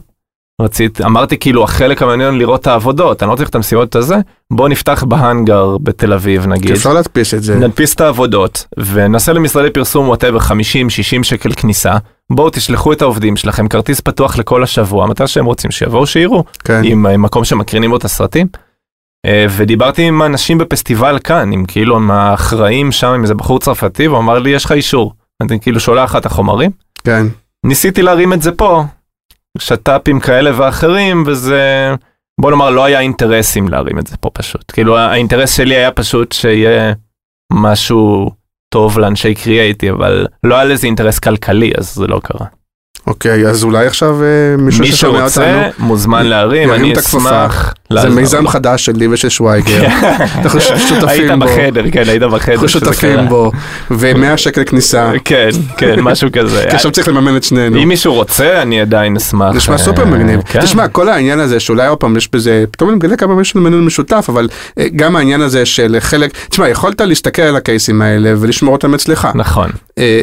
רציתי, אמרתי כאילו החלק המעניין לראות את העבודות, אני לא צריך את המסיבות הזה, בוא נפתח בהאנגר בתל אביב נגיד. אפשר להדפיס את זה. נדפיס את העבודות ונעשה למשרדי פרסום ווטאבר 50-60 שקל כניסה. בואו תשלחו את העובדים שלכם כרטיס פתוח לכל השבוע מתי שהם רוצים שיבואו שיראו כן. עם אה, מקום שמקרינים בו את הסרטים. אה, ודיברתי עם אנשים בפסטיבל כאן עם כאילו עם האחראים שם עם איזה בחור צרפתי והוא אמר לי יש לך אישור. אני כאילו שולח לך את החומרים. כן. ניסיתי להרים את זה פה. שת"פים כאלה ואחרים וזה בוא נאמר לא היה אינטרסים להרים את זה פה פשוט כאילו האינטרס שלי היה פשוט שיהיה משהו טוב לאנשי קריאייטי אבל לא היה לזה אינטרס כלכלי אז זה לא קרה. אוקיי, אז אולי עכשיו אה, מישהו מי ששומע שרוצה אותנו, מוזמן להרים אני. אשמח. זה מיזם. חדש שלי ושל שוויגר. אנחנו ש- היית שותפים בו. בחדר כן היית בחדר. אנחנו שותפים. בו. ו-100 שקל כניסה. כן כן משהו כזה. כי עכשיו צריך לממן את שנינו. אם מישהו רוצה אני עדיין אשמח. נשמע אה, סופר מגניב. כן. תשמע, כל העניין הזה שאולי עוד פעם יש בזה, פתאום אני מגלה כמה יש לנו מנוי משותף, אבל אה, גם העניין הזה של חלק, תשמע, יכולת להסתכל על הקייסים האלה ולשמור אותם אצלך. נכון.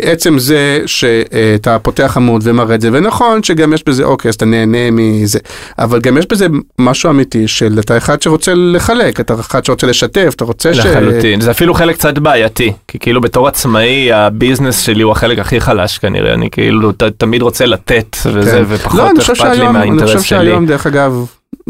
עצם זה שאתה פותח עמוד ומראה את זה, ונכון שגם יש בזה, אוקיי, אז אתה נהנה מזה, אבל גם יש בזה משהו אמיתי של אתה אחד שרוצה לחלק, אתה אחד שרוצה לשתף, אתה רוצה ש... לחלוטין, זה אפילו חלק קצת בעייתי, כי כאילו בתור עצמאי הביזנס שלי הוא החלק הכי חלש כנראה, אני כאילו ת, תמיד רוצה לתת וזה, כן. ופחות לא, אני חושב אכפת לי שהיום, אני מהאינטרס חושב שלי. שהיום, דרך אגב,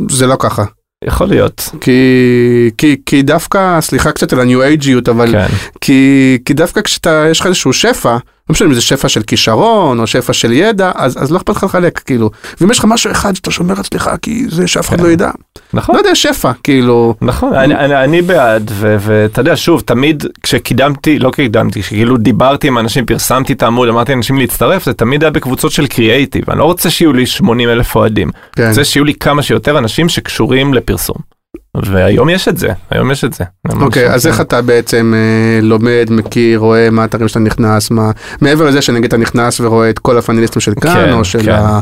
זה לא ככה. יכול להיות. כי, כי, כי דווקא, סליחה קצת על הניו אייג'יות, אבל כן. כי, כי דווקא כשאתה, יש לך איזשהו שפע, לא משנה אם זה שפע של כישרון או שפע של ידע, אז, אז לא אכפת לך לחלק, כאילו. ואם יש לך משהו אחד שאתה שומר אצלך, כי זה שאף אחד כן. לא ידע, נכון. לא יודע, שפע, כאילו. נכון, אני, אני, אני בעד, ואתה יודע, שוב, תמיד כשקידמתי, לא קידמתי, כשכאילו דיברתי עם אנשים, פרסמתי את העמוד, אמרתי לאנשים להצטרף, זה תמיד היה בקבוצות של קריאייטיב, אני לא רוצה שיהיו לי 80 אלף אוהדים, כן. אני רוצה שיהיו לי כמה שיותר אנשים שקשורים לפרסום. והיום יש את זה, היום יש את זה. ממש אוקיי, אז כן. איך אתה בעצם אה, לומד, מכיר, רואה מה האתרים שאתה נכנס, מה, מעבר לזה שנגיד אתה נכנס ורואה את כל הפאנליסטים של כאן, כן, או של כן. ה...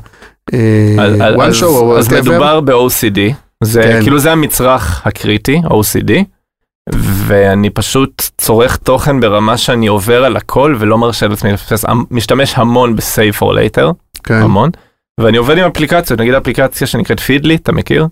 אז, אה, one אז, show או אז. מדובר ב-OCD, זה כן. כאילו זה המצרך הקריטי, OCD, ואני פשוט צורך תוכן ברמה שאני עובר על הכל ולא מרשה לעצמי לפספס, משתמש המון ב-Save for Later, כן, המון, ואני עובד עם אפליקציות, נגיד אפליקציה שנקראת פידלי, אתה מכיר?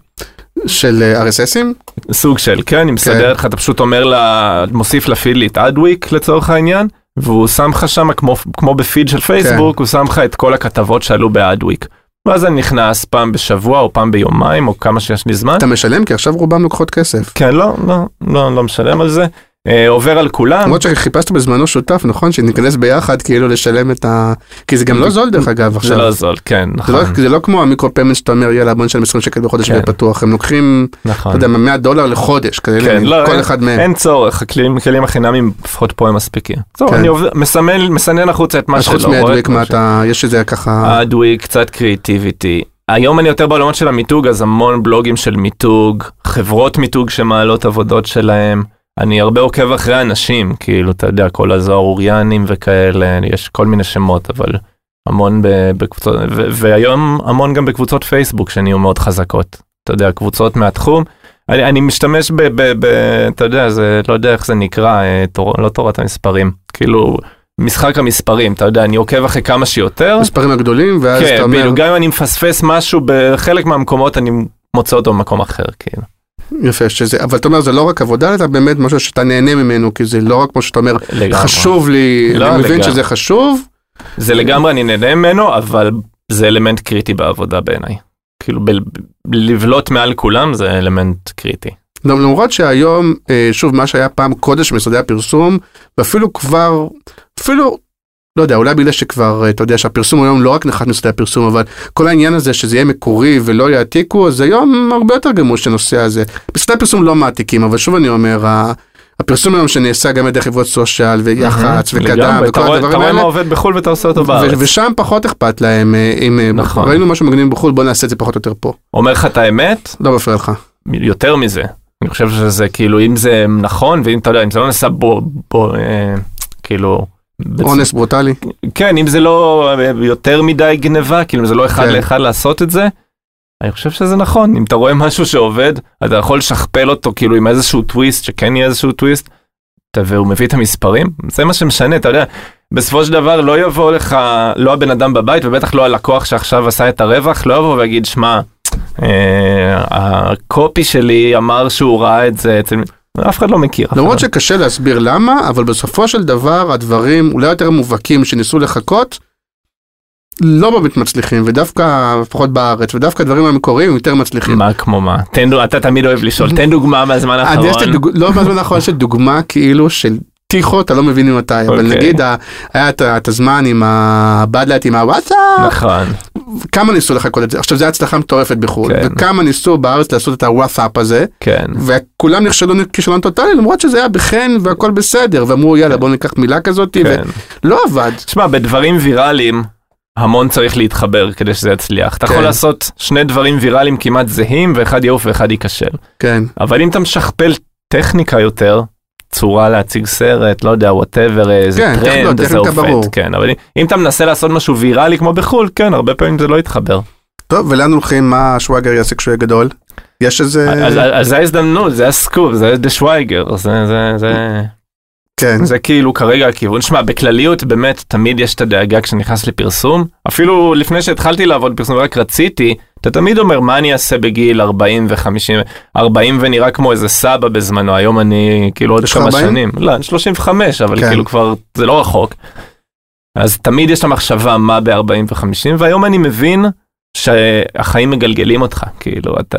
של אה, RSSים? סוג של, כן, אני מסדר לך, אתה פשוט אומר לה, מוסיף את אדוויק לצורך העניין, והוא שם לך שם, כמו, כמו בפיד של פייסבוק, כן. הוא שם לך את כל הכתבות שעלו באדוויק. ואז אני נכנס פעם בשבוע או פעם ביומיים או כמה שיש לי זמן. אתה משלם? כי עכשיו רובם לוקחות כסף. כן, לא, לא, לא, לא משלם על זה. אה, עובר על כולם. למרות שחיפשת בזמנו שותף, נכון? שניכנס ביחד כאילו לשלם את ה... כי זה גם לא זול דרך אגב זה עכשיו. לא זול, כן, זה נכון, לא, זה לא כמו ה micro payment שאתה אומר יאללה בוא נשלם 20 שקל בחודש כן. ויהיה פתוח הם לוקחים נכון. אתה יודע 100 דולר לחודש כאלה כן, לא, כל אין- אחד מהם. אין צורך, הכלים הכלים החינמים לפחות פה הם מספיקים. זהו, כן. אני עובד- מסמן, מסנן החוצה את מה אז שלא חוץ רואה. מ Adweek מה אתה יש איזה ככה אדוויק, קצת קריאיטיביטי. היום אני יותר בעולמות של המיתוג, אז המון בלוגים של מיתוג, חברות מיתוג שמעלות עבודות שלהם. אני הרבה עוקב אחרי אנשים, כאילו, אתה יודע, כל הזוהר אוריאנים וכאלה, יש כל מיני שמות, אבל המון בקבוצות, ו- והיום המון גם בקבוצות פייסבוק שנהיו מאוד חזקות. אתה יודע, קבוצות מהתחום. אני, אני משתמש ב, ב, ב... אתה יודע, זה, לא יודע איך זה נקרא, אה, תור, לא תורת המספרים, כאילו, משחק המספרים, אתה יודע, אני עוקב אחרי כמה שיותר. מספרים הגדולים ואז אתה כן, אומר בדיוק, גם אם אני מפספס משהו בחלק מהמקומות, אני מוצא אותו במקום אחר, כאילו. יפה שזה אבל אתה אומר זה לא רק עבודה אלא באמת משהו שאתה נהנה ממנו כי זה לא רק כמו שאתה אומר לגמרי. חשוב לי לא, אני מבין לגמרי. שזה חשוב זה לגמרי, אני נהנה ממנו, אבל זה אלמנט קריטי בעבודה בעיניי. כאילו, ב- לבלוט מעל כולם זה אלמנט קריטי. למרות שהיום אה, שוב מה שהיה פעם קודש במשרדי הפרסום ואפילו כבר אפילו לא יודע אולי בגלל שכבר אה, אתה יודע שהפרסום היום לא רק נחת משרדי הפרסום אבל כל העניין הזה שזה יהיה מקורי ולא יעתיקו אז היום הרבה יותר גמוש הנושא הזה. משרדי הפרסום לא מעתיקים אבל שוב אני אומר הפרסום היום שנעשה גם על ידי חברות סושיאל ויח"צ וקדם אתה וכל רואה- אתה הדברים רואה מה האלה עובד בחו"ל ואתה עושה אותו בארץ. ושם פחות אכפת להם אה, אם אה, נכון. ראינו משהו מגניב בחו"ל בוא נעשה את זה פחות או יותר פה אומר לך את האמת, לא מפריע לך. יותר מזה. אני חושב שזה כאילו, אם זה נכון, ואם אתה יודע, אם זה לא נעשה בו, כאילו... אונס ברוטלי. כן, אם זה לא אה, יותר מדי גניבה, כאילו זה לא אחד כן. לאחד לעשות את זה, אני חושב שזה נכון. אם אתה רואה משהו שעובד, אתה יכול לשכפל אותו כאילו עם איזשהו טוויסט, שכן יהיה איזשהו טוויסט, והוא מביא את המספרים, זה מה שמשנה, אתה יודע. בסופו של דבר לא יבוא לך, לא הבן אדם בבית, ובטח לא הלקוח שעכשיו עשה את הרווח, לא יבוא ויגיד, שמע, אה, הקופי שלי אמר שהוא ראה את זה אצל... אף אחד לא מכיר. למרות שקשה להסביר למה, אבל בסופו של דבר הדברים אולי יותר מובהקים שניסו לחכות, לא באמת מצליחים, ודווקא, לפחות בארץ, ודווקא הדברים המקוריים יותר מצליחים. מה כמו מה? תן, אתה תמיד אוהב לשאול, תן דוגמה מהזמן האחרון. יש דוג... לא בזמן האחרון של דוגמה כאילו של טיחו, אתה לא מבין ממתי, אבל אוקיי. נגיד היה את הזמן עם הבדלת עם הוואטסאפ, נכון. כמה ניסו לחקות את זה, עכשיו זו הצלחה מטורפת בחו"ל, כן. וכמה ניסו בארץ לעשות את הוואטסאפ הזה, כן. וכולם נכשלו כישלון טוטאלי למרות שזה היה בחן והכל בסדר ואמרו יאללה בוא ניקח מילה כזאת כן. ולא עבד. תשמע, בדברים ויראליים, המון צריך להתחבר כדי שזה יצליח. אתה כן. יכול לעשות שני דברים ויראליים כמעט זהים, ואחד יעוף ואחד ייכשל. כן. אבל אם אתה משכפל טכניקה יותר, צורה להציג סרט, לא יודע, whatever, איזה כן, טכ- לא, טרנד, זה טכניקה ברור. עובד. כן, אבל אם אתה מנסה לעשות משהו ויראלי כמו בחו"ל, כן, הרבה פעמים זה לא יתחבר. טוב ולאן הולכים מה שוואגר יעשה כשהוא יהיה גדול? יש איזה אז אז זה ההזדמנות, זה הסקופ, זה דה שווייגר, זה, זה, זה, כן זה כאילו כרגע הכיוון. שמע, בכלליות באמת תמיד יש את הדאגה כשנכנס לפרסום. אפילו לפני שהתחלתי לעבוד בפרסום רק רציתי, אתה תמיד אומר מה אני אעשה בגיל 40 ו-50, 40 ונראה כמו איזה סבא בזמנו, היום אני כאילו עוד כמה 40? שנים. לא, אני 35, אבל כן. כאילו כבר זה לא רחוק. אז תמיד יש את המחשבה מה ב-40 ו-50, והיום אני מבין שהחיים מגלגלים אותך, כאילו אתה,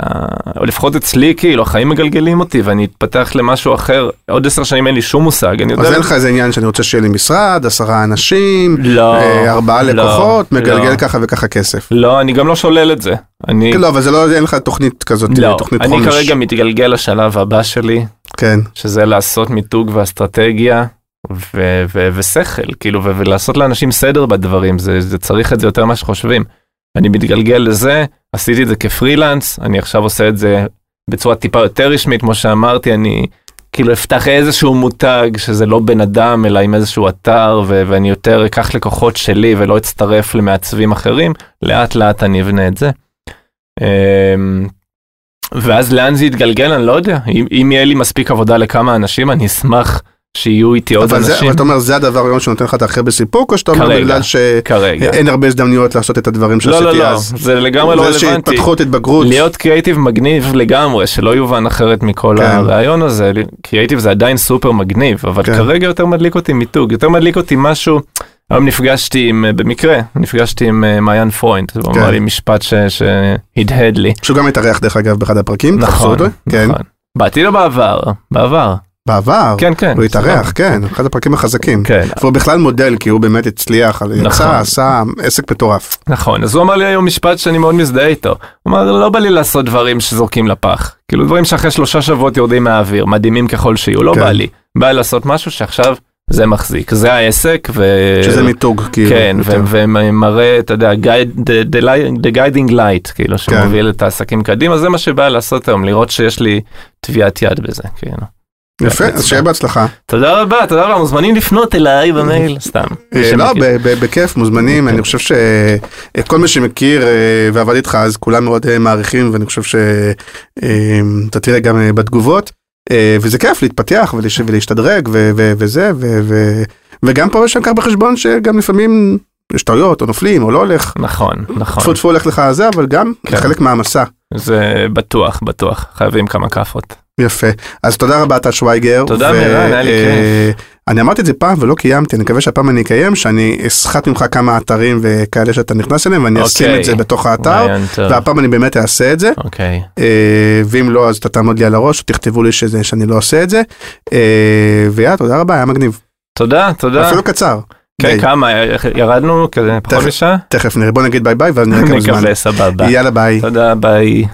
או לפחות אצלי כאילו החיים מגלגלים אותי ואני אתפתח למשהו אחר, עוד עשר שנים אין לי שום מושג, אני יודע... אז אין לך איזה עניין שאני רוצה שיהיה לי משרד, עשרה אנשים, לא, אה, ארבעה לא, לקוחות, מגלגל לא. ככה וככה כסף. לא, אני גם לא שולל את זה. אני, לא, אבל זה לא, אין לך תוכנית כזאת, לא, תוכנית אני חומש. כרגע מתגלגל לשלב הבא שלי, כן, שזה לעשות מיתוג ואסטרטגיה ו- ו- ושכל, כאילו, ו- ולעשות לאנשים סדר בדברים, זה, זה צריך את זה יותר ממה שחושבים. אני מתגלגל לזה, עשיתי את זה כפרילנס, אני עכשיו עושה את זה בצורה טיפה יותר רשמית, כמו שאמרתי, אני כאילו אפתח איזשהו מותג שזה לא בן אדם, אלא עם איזשהו אתר, ו- ואני יותר אקח לקוחות שלי ולא אצטרף למעצבים אחרים, לאט לאט אני אבנה את זה. אמ, ואז לאן זה יתגלגל אני לא יודע אם, אם יהיה לי מספיק עבודה לכמה אנשים אני אשמח שיהיו איתי עוד אבל, זה, אנשים אבל אתה אומר זה הדבר היום שנותן לך את הכי הרבה סיפוק, או שאתה אומר בגלל שאין. הרבה הזדמנויות לעשות את הדברים לא שעשיתי לא לא אז? זה לגמרי לא זה איזושהי רלוונטי. התפתחות, התבגרות. להיות קריאיטיב מגניב לגמרי שלא יובן אחרת מכל כן. הרעיון הזה קריאיטיב זה עדיין סופר מגניב אבל כן. כרגע יותר מדליק אותי מיתוג יותר מדליק אותי משהו. היום נפגשתי עם במקרה נפגשתי עם אה, מעיין פרוינד הוא כן. אמר לי משפט שהדהד לי. שהוא גם התארח דרך אגב באחד הפרקים, נכון, אותו, כן, נכון. באתי לו בעבר בעבר בעבר, כן כן. הוא התארח. כן, אחד הפרקים החזקים. כן. והוא בכלל מודל כי הוא באמת הצליח, נכון. יצא, עשה עסק מטורף. נכון, אז הוא אמר לי היום משפט שאני מאוד מזדהה איתו. הוא אמר, לא בא לי לעשות דברים שזורקים לפח. כאילו דברים שאחרי שלושה שבועות יורדים מהאוויר, מדהימים ככל שיהיו, לא כן. בא לי. בא לי לעשות משהו שעכשיו זה מחזיק, זה העסק, ו... שזה מיתוג, כאילו. כן, ו-. ומראה, אתה יודע, guide, the, the, light- the guiding light, כאילו, שמוביל את העסקים קדימה, זה מה שבא לעשות היום, לראות שיש לי טביעת יד בזה, כאילו. יפה, אז שיהיה בהצלחה. תודה רבה, תודה רבה, מוזמנים לפנות אליי במייל, סתם. אה, לא, בכיף, מוזמנים, אני חושב שכל מי שמכיר אה, ועבד איתך אז כולם מאוד אה, מעריכים ואני חושב שאתה תראה גם בתגובות וזה כיף להתפתח ולהשתדרג וזה וגם פה יש לקח בחשבון שגם לפעמים יש טעויות או נופלים או לא הולך, נכון, נכון. טפו טפו הולך לך זה אבל גם כן. חלק מהמסע. זה בטוח, בטוח, חייבים כמה כאפות. יפה. אז תודה רבה טל שוויגר. תודה, מירן, היה לי אה, אני אמרתי את זה פעם ולא קיימתי, אני מקווה שהפעם אני אקיים, שאני אסחט ממך כמה אתרים וכאלה שאתה נכנס אליהם ואני אשים אוקיי. את זה בתוך האתר. והפעם אני באמת אעשה את זה, אוקיי. אה, ואם לא אז אתה תעמוד לי על הראש, תכתבו לי שזה, שאני לא עושה את זה, אה, ויאללה תודה רבה, היה מגניב. תודה, תודה. אפילו קצר. כן. כמה, ירדנו כזה פחות. משעה? תכף נראה, בוא נגיד bye bye ואז נראה כמה זמן. נקווה, סבבה. יאללה ביי. תודה, ביי.